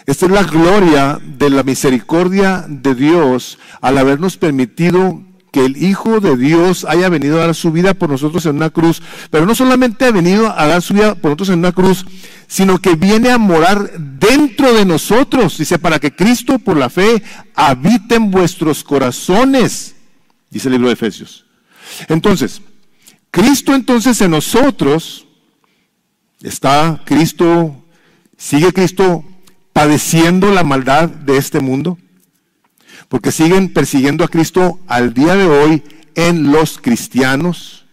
A: Esta es la gloria de la misericordia de Dios al habernos permitido que el Hijo de Dios haya venido a dar su vida por nosotros en una cruz, pero no solamente ha venido a dar su vida por nosotros en una cruz, sino que viene a morar dentro de nosotros, dice, para que Cristo por la fe habite en vuestros corazones, dice el libro de Efesios. Entonces, Cristo entonces en nosotros, está Cristo, sigue Cristo padeciendo la maldad de este mundo porque siguen persiguiendo a Cristo al día de hoy en los cristianos.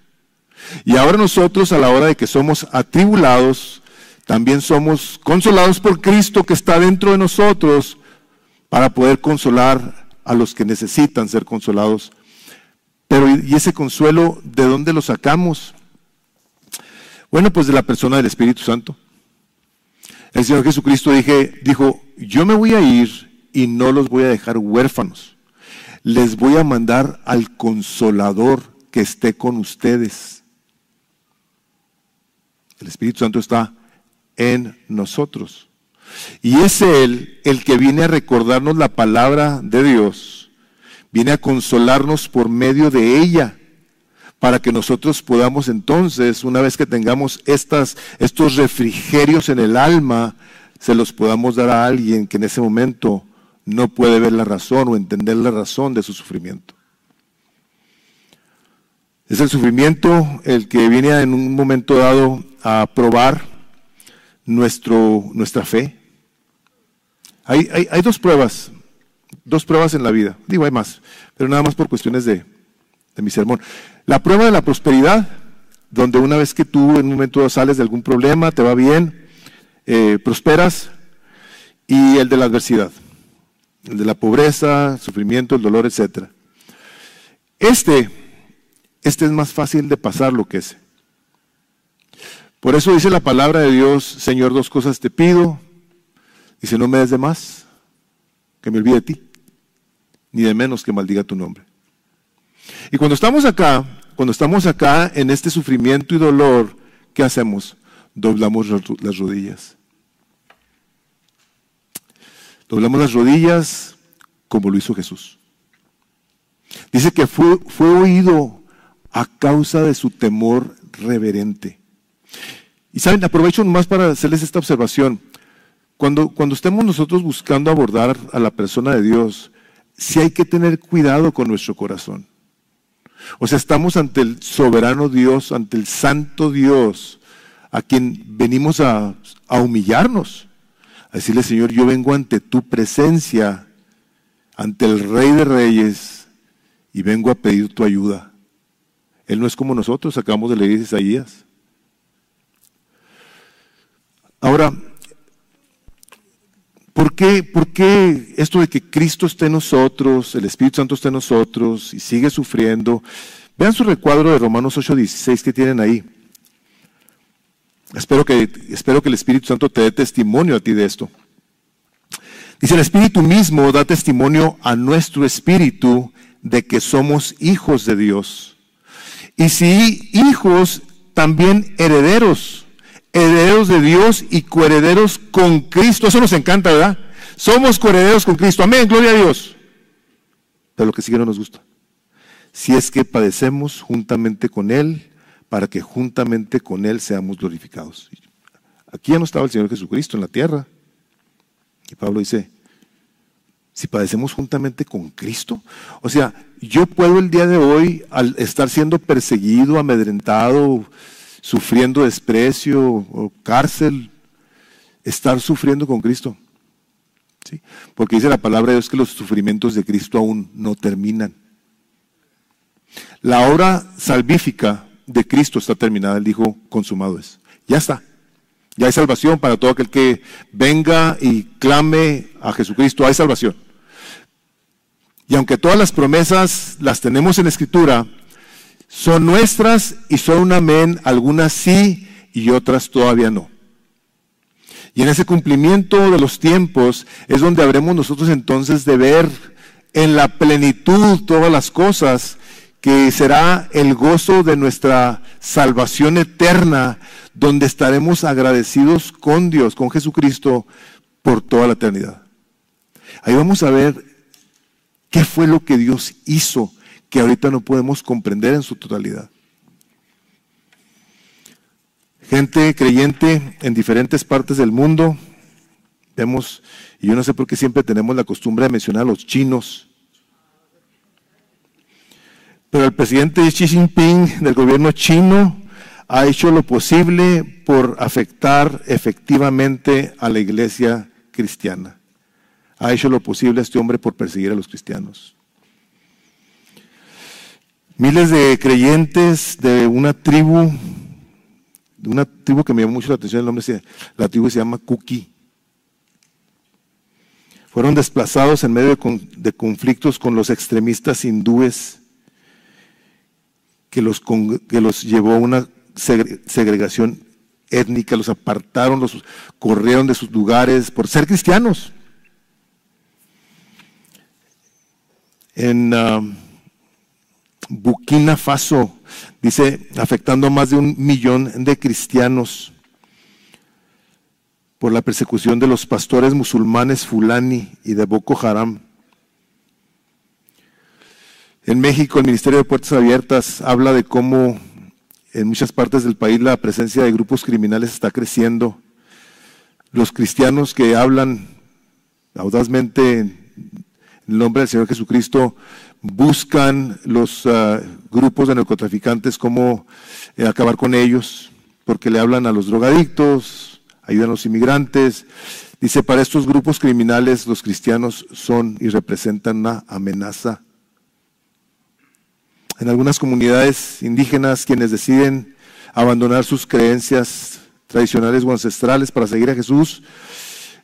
A: Y ahora nosotros a la hora de que somos atribulados, también somos consolados por Cristo que está dentro de nosotros para poder consolar a los que necesitan ser consolados. Pero ¿y ese consuelo de dónde lo sacamos? Bueno, pues de la persona del Espíritu Santo. El Señor Jesucristo dije, dijo, yo me voy a ir y no los voy a dejar huérfanos. Les voy a mandar al consolador que esté con ustedes. El Espíritu Santo está en nosotros. Y es Él el que viene a recordarnos la palabra de Dios, viene a consolarnos por medio de ella, para que nosotros podamos entonces, una vez que tengamos estas, estos refrigerios en el alma, se los podamos dar a alguien que en ese momento no puede ver la razón o entender la razón de su sufrimiento. Es el sufrimiento el que viene en un momento dado a probar nuestro, nuestra fe. Hay, hay, dos pruebas, dos pruebas en la vida. Digo, hay más, pero nada más por cuestiones de, de mi sermón. La prueba de la prosperidad, donde una vez que tú en un momento sales de algún problema, te va bien, eh, prosperas, y el de la adversidad, el de la pobreza, sufrimiento, el dolor, etc. Este, este es más fácil de pasar lo que ese. Por eso dice la palabra de Dios, Señor, dos cosas te pido. Dice, no me des de más, que me olvide de ti, ni de menos que maldiga tu nombre. Y cuando estamos acá, cuando estamos acá en este sufrimiento y dolor, ¿qué hacemos? Doblamos las rodillas. Doblamos las rodillas como lo hizo Jesús. Dice que fue, fue oído a causa de su temor reverente. Y saben, aprovecho más para hacerles esta observación. Cuando, cuando estemos nosotros buscando abordar a la persona de Dios, sí hay que tener cuidado con nuestro corazón. O sea, estamos ante el soberano Dios, ante el santo Dios, a quien venimos a, humillarnos. A decirle, Señor, yo vengo ante tu presencia, ante el Rey de Reyes, y vengo a pedir tu ayuda. Él no es como nosotros, acabamos de leer Isaías. Ahora, ¿Por qué, ¿Por qué, esto de que Cristo esté en nosotros, el Espíritu Santo esté en nosotros y sigue sufriendo? Vean su recuadro de Romanos 8:16 que tienen ahí. Espero que, espero que el Espíritu Santo te dé testimonio a ti de esto. Dice, el Espíritu mismo da testimonio a nuestro espíritu de que somos hijos de Dios. Y si hijos, también herederos herederos de Dios y coherederos con Cristo. Eso nos encanta, ¿verdad? Somos coherederos con Cristo. Amén, gloria a Dios. Pero lo que sigue no nos gusta. Si es que padecemos juntamente con Él, para que juntamente con Él seamos glorificados. Aquí ya no estaba el Señor Jesucristo en la tierra. Y Pablo dice, si padecemos juntamente con Cristo, o sea, yo puedo el día de hoy, al estar siendo perseguido, amedrentado, sufriendo desprecio o cárcel, estar sufriendo con Cristo. ¿Sí? Porque dice la palabra de Dios que los sufrimientos de Cristo aún no terminan. La obra salvífica de Cristo está terminada, él dijo, consumado es. Ya está. Ya hay salvación para todo aquel que venga y clame a Jesucristo, hay salvación. Y aunque todas las promesas las tenemos en Escritura, son nuestras y son un amén, algunas sí y otras todavía no. Y en ese cumplimiento de los tiempos es donde habremos nosotros entonces de ver en la plenitud todas las cosas que será el gozo de nuestra salvación eterna, donde estaremos agradecidos con Dios, con Jesucristo, por toda la eternidad. Ahí vamos a ver qué fue lo que Dios hizo que ahorita no podemos comprender en su totalidad. Gente creyente en diferentes partes del mundo, vemos, y yo no sé por qué siempre tenemos la costumbre de mencionar a los chinos, pero el presidente Xi Jinping del gobierno chino ha hecho lo posible por afectar efectivamente a la iglesia cristiana. Ha hecho lo posible este hombre por perseguir a los cristianos. Miles de creyentes de una tribu, de una tribu que me llamó mucho la atención, el nombre la tribu se llama Kuki. Fueron desplazados en medio de, conflictos con los extremistas hindúes que los, que los llevó a una segregación étnica, los apartaron, los corrieron de sus lugares por ser cristianos. En ah, Burkina Faso, dice, afectando a más de un millón de cristianos por la persecución de los pastores musulmanes Fulani y de Boko Haram. En México, el Ministerio de Puertas Abiertas habla de cómo en muchas partes del país la presencia de grupos criminales está creciendo. Los cristianos que hablan audazmente en el nombre del Señor Jesucristo buscan los ah, grupos de narcotraficantes cómo eh, acabar con ellos, porque le hablan a los drogadictos, ayudan a los inmigrantes. Dice, para estos grupos criminales los cristianos son y representan una amenaza. En algunas comunidades indígenas quienes deciden abandonar sus creencias tradicionales o ancestrales para seguir a Jesús,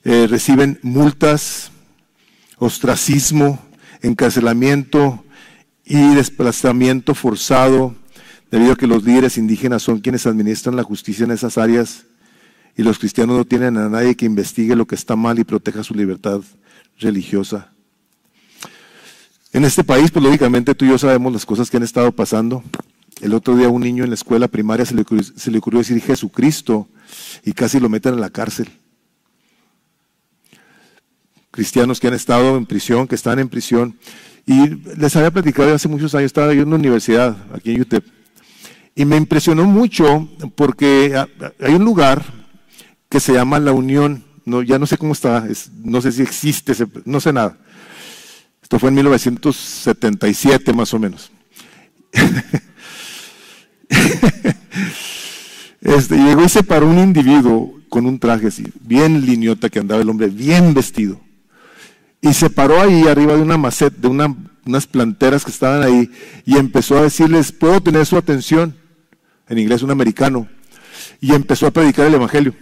A: eh, reciben multas, ostracismo, encarcelamiento y desplazamiento forzado, debido a que los líderes indígenas son quienes administran la justicia en esas áreas y los cristianos no tienen a nadie que investigue lo que está mal y proteja su libertad religiosa. En este país, pues lógicamente tú y yo sabemos las cosas que han estado pasando. El otro día un niño en la escuela primaria se le, ocurrió decir Jesucristo y casi lo meten en la cárcel. Cristianos que han estado en prisión, que están en prisión. Y les había platicado hace muchos años, estaba yo en una universidad aquí en UTEP. Y me impresionó mucho porque hay un lugar que se llama La Unión. No, ya no sé cómo está, no sé si existe, no sé nada. Esto fue en 1977 más o menos. Este, llegó y se paró un individuo con un traje así, bien liñota que andaba el hombre, bien vestido. Y se paró ahí arriba de una maceta, de unas planteras que estaban ahí, y empezó a decirles, ¿puedo tener su atención? En inglés, un americano. Y empezó a predicar el Evangelio.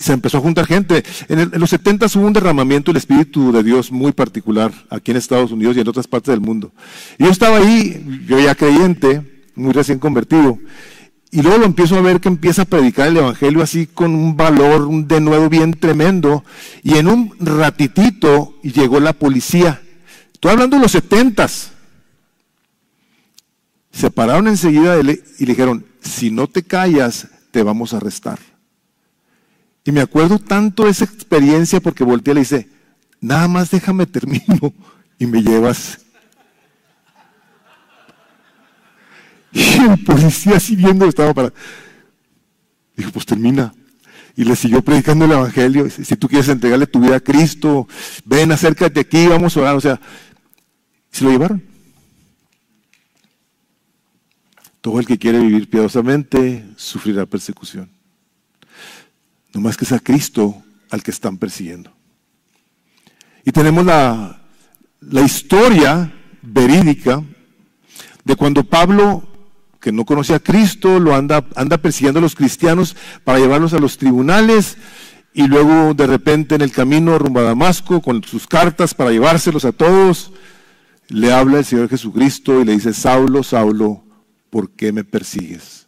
A: Se empezó a juntar gente. En, los 70 hubo un derramamiento del Espíritu de Dios muy particular aquí en Estados Unidos y en otras partes del mundo. Yo estaba ahí, yo ya creyente, muy recién convertido, y luego lo empiezo a ver que empieza a predicar el Evangelio así con un valor, un denuedo bien tremendo. Y en un ratitito llegó la policía. Estoy hablando de los setentas. Se pararon enseguida y le dijeron, si no te callas, te vamos a arrestar. Y me acuerdo tanto de esa experiencia porque volteé y le dice, nada más déjame termino y me llevas. Y el policía así viendo estaba para... Dijo, pues termina. Y le siguió predicando el Evangelio. Si tú quieres entregarle tu vida a Cristo, ven, acércate aquí, vamos a orar. O sea, se lo llevaron. Todo el que quiere vivir piadosamente sufrirá persecución. No más que sea Cristo al que están persiguiendo. Y tenemos la, la historia verídica de cuando Pablo que no conocía a Cristo, lo anda, anda persiguiendo a los cristianos para llevarlos a los tribunales y luego de repente en el camino rumbo a Damasco con sus cartas para llevárselos a todos, le habla el Señor Jesucristo y le dice, Saulo, Saulo, ¿por qué me persigues?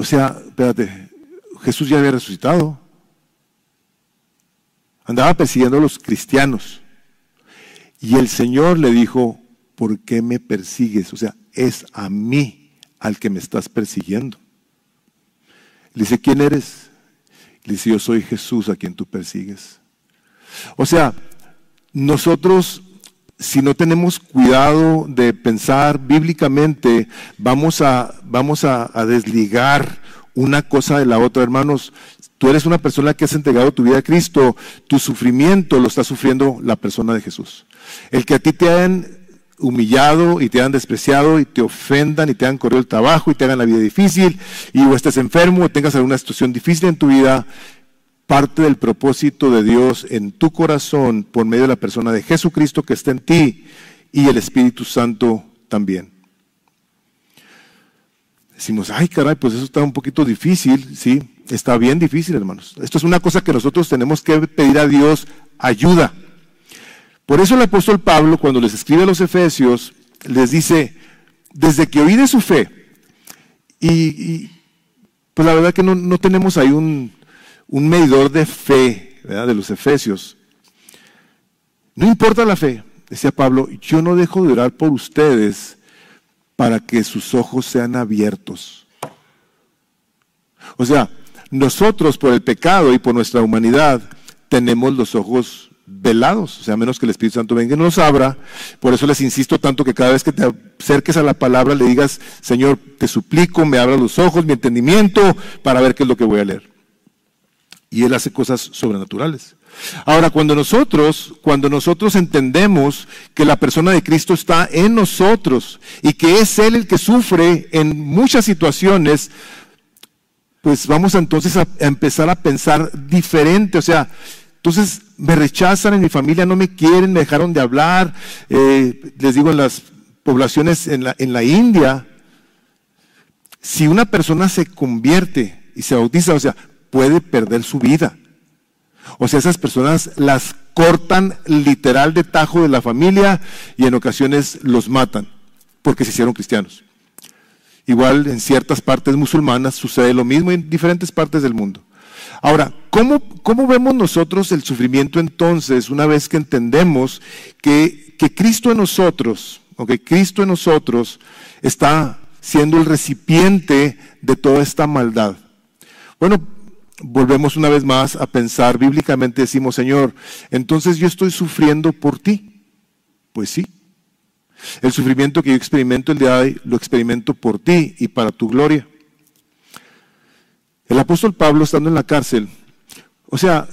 A: O sea, espérate, Jesús ya había resucitado. Andaba persiguiendo a los cristianos. Y el Señor le dijo, ¿por qué me persigues? O sea, es a mí al que me estás persiguiendo. Le dice, ¿quién eres? Le dice, yo soy Jesús a quien tú persigues. O sea, nosotros, si no tenemos cuidado de pensar bíblicamente, vamos a, vamos a, desligar una cosa de la otra. Hermanos, tú eres una persona que has entregado tu vida a Cristo, tu sufrimiento lo está sufriendo la persona de Jesús. El que a ti te han humillado y te han despreciado y te ofendan y te han corrido el trabajo y te hagan la vida difícil y o estés enfermo o tengas alguna situación difícil en tu vida, parte del propósito de Dios en tu corazón por medio de la persona de Jesucristo que está en ti y el Espíritu Santo también. Decimos, ay caray, pues eso está un poquito difícil, sí, está bien difícil hermanos. Esto es una cosa que nosotros tenemos que pedir a Dios ayuda. Por eso el apóstol Pablo, cuando les escribe a los Efesios, les dice, desde que oí de su fe, y, pues la verdad que no, tenemos ahí un, medidor de fe de los Efesios. No importa la fe, decía Pablo, yo no dejo de orar por ustedes para que sus ojos sean abiertos. O sea, nosotros por el pecado y por nuestra humanidad tenemos los ojos velados, o sea, menos que el Espíritu Santo venga y nos abra. Por eso les insisto tanto que cada vez que te acerques a la palabra le digas, Señor, te suplico, me abra los ojos, mi entendimiento, para ver qué es lo que voy a leer. Y Él hace cosas sobrenaturales. Ahora, cuando nosotros, cuando nosotros entendemos que la persona de Cristo está en nosotros y que es Él el que sufre en muchas situaciones, pues vamos entonces a, empezar a pensar diferente. O sea, entonces me rechazan en mi familia, no me quieren, me dejaron de hablar. Eh, les digo, en las poblaciones en la, en la India, si una persona se convierte y se bautiza, o sea, puede perder su vida. O sea, esas personas las cortan literal de tajo de la familia y en ocasiones los matan porque se hicieron cristianos. Igual en ciertas partes musulmanas sucede lo mismo en diferentes partes del mundo. Ahora, ¿cómo, cómo vemos nosotros el sufrimiento entonces una vez que entendemos que, que Cristo en nosotros, o que Cristo en nosotros está siendo el recipiente de toda esta maldad? Bueno, volvemos una vez más a pensar bíblicamente, decimos, Señor, entonces yo estoy sufriendo por ti. Pues sí. El sufrimiento que yo experimento el día de hoy lo experimento por ti y para tu gloria. El apóstol Pablo estando en la cárcel, o sea,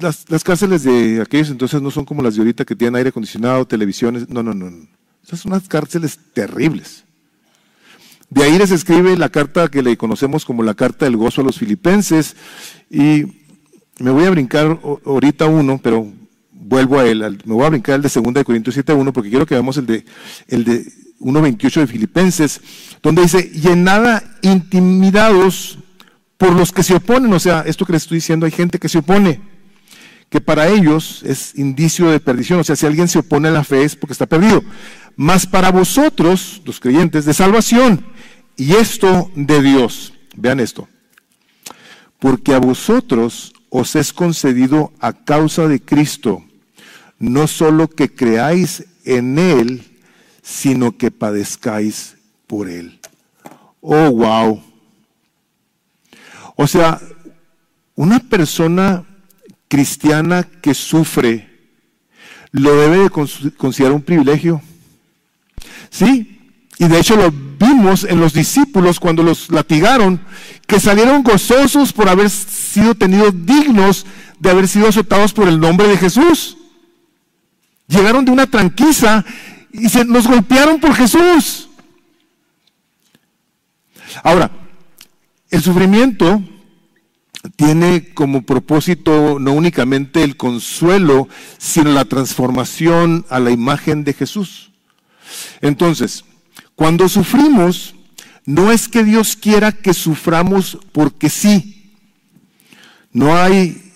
A: las, las, cárceles de aquellos entonces no son como las de ahorita que tienen aire acondicionado, televisiones, no, no, no. Esas son unas cárceles terribles. De ahí les escribe la carta que le conocemos como la carta del gozo a los filipenses. Y me voy a brincar ahorita uno, pero vuelvo a él. Me voy a brincar el de 2 de Corintios 7.1 porque quiero que veamos el de, el de 1.28 de Filipenses, donde dice, y en nada intimidados por los que se oponen. O sea, esto que les estoy diciendo, hay gente que se opone, que para ellos es indicio de perdición. O sea, si alguien se opone a la fe es porque está perdido. Más para vosotros, los creyentes, de salvación y esto de Dios. Vean esto. Porque a vosotros os es concedido a causa de Cristo, no solo que creáis en Él, sino que padezcáis por Él. Oh, wow. O sea, una persona cristiana que sufre, ¿lo debe de considerar un privilegio? Sí, y de hecho lo vimos en los discípulos cuando los latigaron, que salieron gozosos por haber sido tenidos dignos de haber sido azotados por el nombre de Jesús. Llegaron de una tranquiza y se nos golpearon por Jesús. Ahora, el sufrimiento tiene como propósito no únicamente el consuelo, sino la transformación a la imagen de Jesús. Entonces, cuando sufrimos, no es que Dios quiera que suframos porque sí. No hay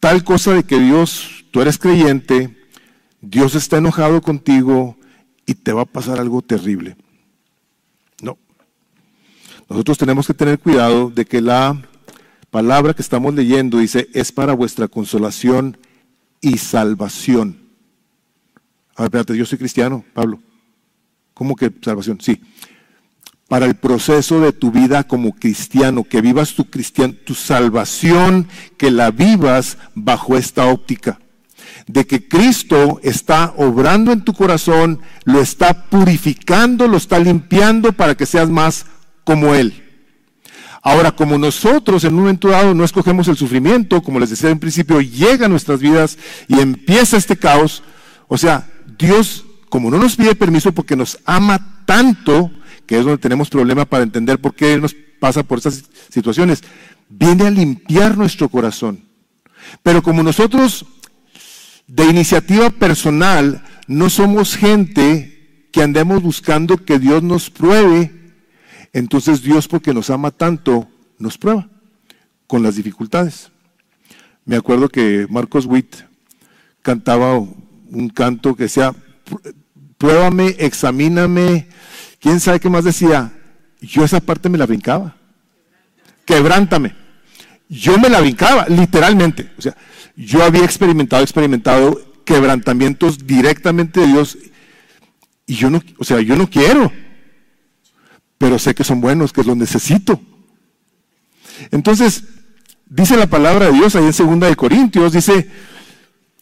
A: tal cosa de que Dios, tú eres creyente, Dios está enojado contigo y te va a pasar algo terrible. No. Nosotros tenemos que tener cuidado de que la palabra que estamos leyendo dice es para vuestra consolación y salvación. A ver, espérate, yo soy cristiano, Pablo. ¿Cómo que salvación? Sí. Para el proceso de tu vida como cristiano, que vivas tu, cristian, tu salvación, que la vivas bajo esta óptica. De que Cristo está obrando en tu corazón, lo está purificando, lo está limpiando para que seas más como Él. Ahora, como nosotros en un momento dado no escogemos el sufrimiento, como les decía en principio, llega a nuestras vidas y empieza este caos, o sea, Dios como no nos pide permiso porque nos ama tanto, que es donde tenemos problema para entender por qué nos pasa por estas situaciones, viene a limpiar nuestro corazón. Pero como nosotros de iniciativa personal no somos gente que andemos buscando que Dios nos pruebe, entonces Dios porque nos ama tanto nos prueba con las dificultades. Me acuerdo que Marcos Witt cantaba un canto que decía, pruébame, examíname. ¿Quién sabe qué más decía? Yo esa parte me la brincaba. Quebrántame. Yo me la brincaba, literalmente. O sea, yo había experimentado, experimentado quebrantamientos directamente de Dios. Y yo no, o sea, yo no quiero. Pero sé que son buenos, que los necesito. Entonces, dice la palabra de Dios ahí en segunda de Corintios, dice,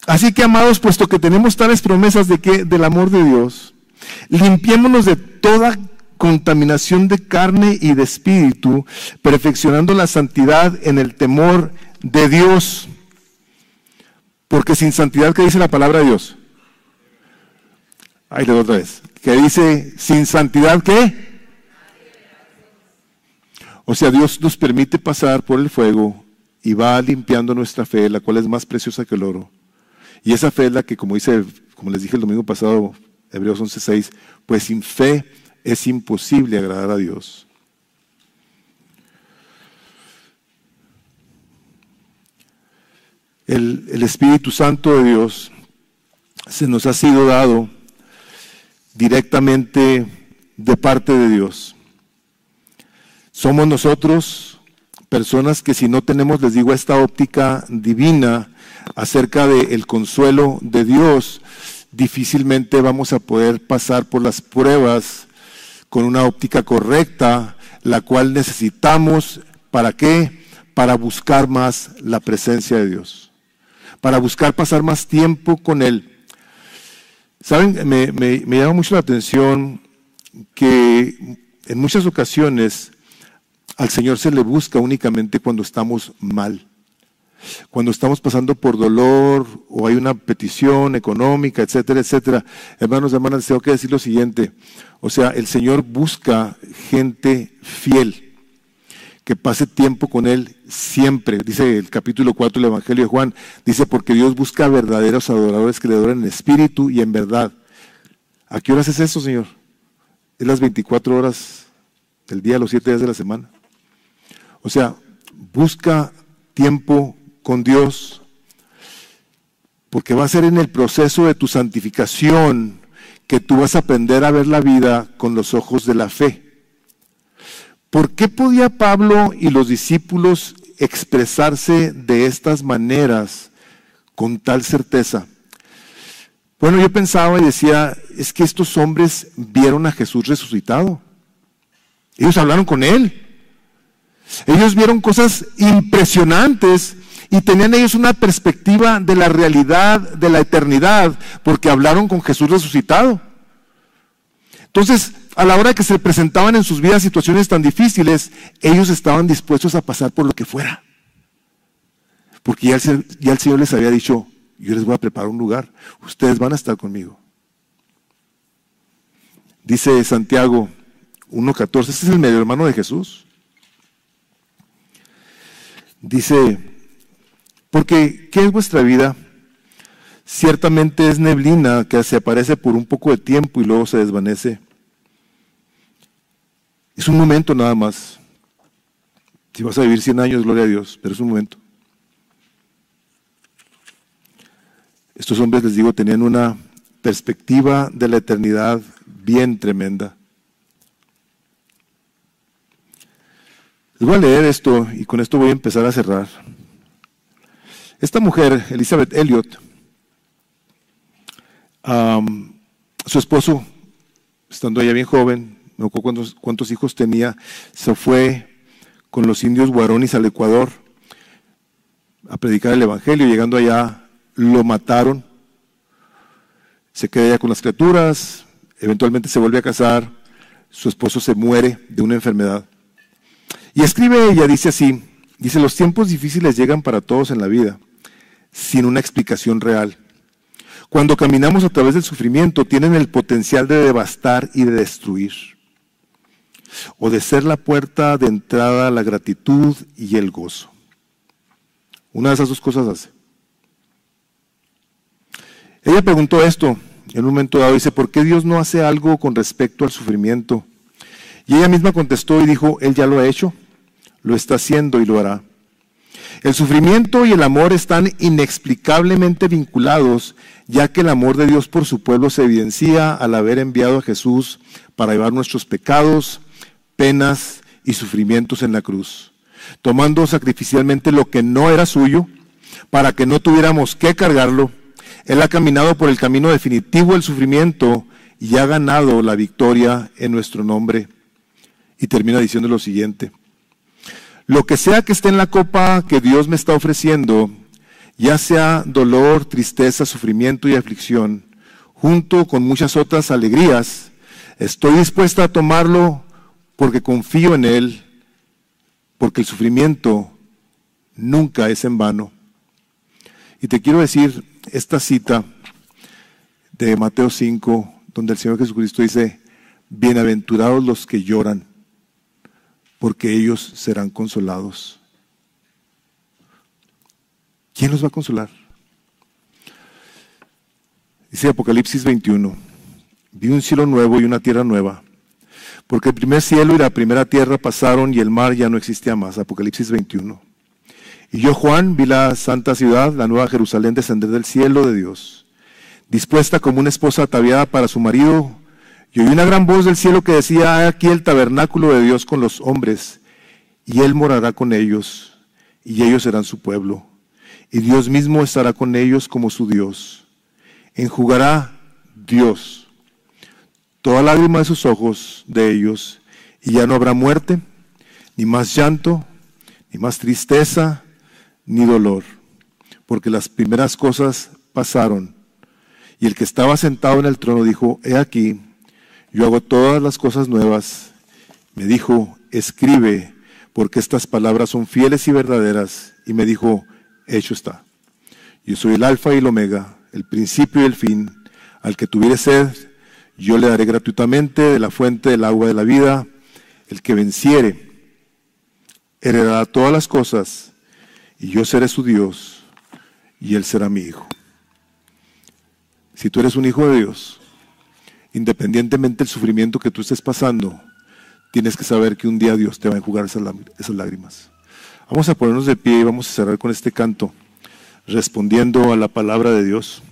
A: Así que, amados, puesto que tenemos tales promesas de que del amor de Dios, limpiémonos de toda contaminación de carne y de espíritu, perfeccionando la santidad en el temor de Dios. Porque sin santidad, ¿qué dice la palabra de Dios? Ahí le doy otra vez. Que dice, sin santidad, ¿qué? O sea, Dios nos permite pasar por el fuego y va limpiando nuestra fe, la cual es más preciosa que el oro. Y esa fe es la que, como dice, como les dije el domingo pasado, Hebreos 11:6, pues sin fe es imposible agradar a Dios. El, el, Espíritu Santo de Dios se nos ha sido dado directamente de parte de Dios. Somos nosotros personas que si no tenemos, les digo, esta óptica divina acerca del consuelo de Dios, difícilmente vamos a poder pasar por las pruebas con una óptica correcta, la cual necesitamos, ¿para qué? Para buscar más la presencia de Dios, para buscar pasar más tiempo con Él. Saben, me, me llama mucho la atención que en muchas ocasiones al Señor se le busca únicamente cuando estamos mal. Cuando estamos pasando por dolor o hay una petición económica, etcétera, etcétera. Hermanos, hermanas, tengo que decir lo siguiente. O sea, el Señor busca gente fiel, que pase tiempo con Él siempre. Dice el capítulo 4 del Evangelio de Juan, dice, porque Dios busca verdaderos adoradores que le adoren en espíritu y en verdad. ¿A qué horas es eso, Señor? Es las 24 horas del día, los 7 días de la semana. O sea, busca tiempo con Dios, porque va a ser en el proceso de tu santificación que tú vas a aprender a ver la vida con los ojos de la fe. ¿Por qué podía Pablo y los discípulos expresarse de estas maneras con tal certeza? Bueno, yo pensaba y decía, es que estos hombres vieron a Jesús resucitado. Ellos hablaron con él. Ellos vieron cosas impresionantes y tenían ellos una perspectiva de la realidad, de la eternidad, porque hablaron con Jesús resucitado. Entonces, a la hora que se presentaban en sus vidas situaciones tan difíciles, ellos estaban dispuestos a pasar por lo que fuera. Porque ya el, ya el Señor les había dicho, yo les voy a preparar un lugar, ustedes van a estar conmigo. Dice Santiago 1.14, este es el medio hermano de Jesús. Dice, porque ¿qué es vuestra vida? Ciertamente es neblina que se aparece por un poco de tiempo y luego se desvanece. Es un momento nada más. Si vas a vivir 100 años, gloria a Dios, pero es un momento. Estos hombres, les digo, tenían una perspectiva de la eternidad bien tremenda. Les voy a leer esto y con esto voy a empezar a cerrar. Esta mujer, Elizabeth Elliot, su esposo, estando ella bien joven, no cuántos, cuántos hijos tenía, se fue con los indios guaronis al Ecuador a predicar el Evangelio. Llegando allá, lo mataron. Se queda allá con las criaturas, eventualmente se vuelve a casar, su esposo se muere de una enfermedad. Y escribe ella, dice así, dice, los tiempos difíciles llegan para todos en la vida, sin una explicación real. Cuando caminamos a través del sufrimiento, tienen el potencial de devastar y de destruir, o de ser la puerta de entrada a la gratitud y el gozo. Una de esas dos cosas hace. Ella preguntó esto en un momento dado, dice, ¿por qué Dios no hace algo con respecto al sufrimiento? Y ella misma contestó y dijo, Él ya lo ha hecho lo está haciendo y lo hará. El sufrimiento y el amor están inexplicablemente vinculados, ya que el amor de Dios por su pueblo se evidencia al haber enviado a Jesús para llevar nuestros pecados, penas y sufrimientos en la cruz, tomando sacrificialmente lo que no era suyo, para que no tuviéramos que cargarlo. Él ha caminado por el camino definitivo del sufrimiento y ha ganado la victoria en nuestro nombre. Y termina diciendo lo siguiente. Lo que sea que esté en la copa que Dios me está ofreciendo, ya sea dolor, tristeza, sufrimiento y aflicción, junto con muchas otras alegrías, estoy dispuesta a tomarlo porque confío en Él, porque el sufrimiento nunca es en vano. Y te quiero decir esta cita de Mateo 5, donde el Señor Jesucristo dice, bienaventurados los que lloran
B: porque ellos serán consolados. ¿Quién los va a consolar? Dice Apocalipsis 21, vi un cielo nuevo y una tierra nueva, porque el primer cielo y la primera tierra pasaron y el mar ya no existía más. Apocalipsis 21. Y yo, Juan, vi la santa ciudad, la nueva Jerusalén, descender del cielo de Dios, dispuesta como una esposa ataviada para su marido. Y oí una gran voz del cielo que decía, aquí el tabernáculo de Dios con los hombres, y Él morará con ellos, y ellos serán su pueblo, y Dios mismo estará con ellos como su Dios. Enjugará Dios toda lágrima de sus ojos de ellos, y ya no habrá muerte, ni más llanto, ni más tristeza, ni dolor, porque las primeras cosas pasaron. Y el que estaba sentado en el trono dijo, he aquí, yo hago todas las cosas nuevas. Me dijo, escribe, porque estas palabras son fieles y verdaderas. Y me dijo, hecho está. Yo soy el alfa y el omega, el principio y el fin. Al que tuviere sed, yo le daré gratuitamente de la fuente del agua de la vida. El que venciere, heredará todas las cosas y yo seré su Dios y él será mi hijo. Si tú eres un hijo de Dios, independientemente del sufrimiento que tú estés pasando, tienes que saber que un día Dios te va a enjugar esas, lágrimas. Vamos a ponernos de pie y vamos a cerrar con este canto, respondiendo a la palabra de Dios.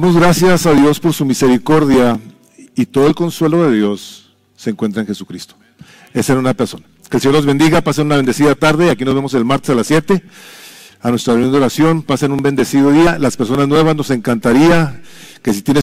A: Damos gracias a Dios por su misericordia y todo el consuelo de Dios se encuentra en Jesucristo. Esa era una persona. Que el Señor los bendiga, pasen una bendecida tarde. Aquí nos vemos el martes a las 7 a nuestra reunión de oración. Pasen un bendecido día. Las personas nuevas nos encantaría que si tienes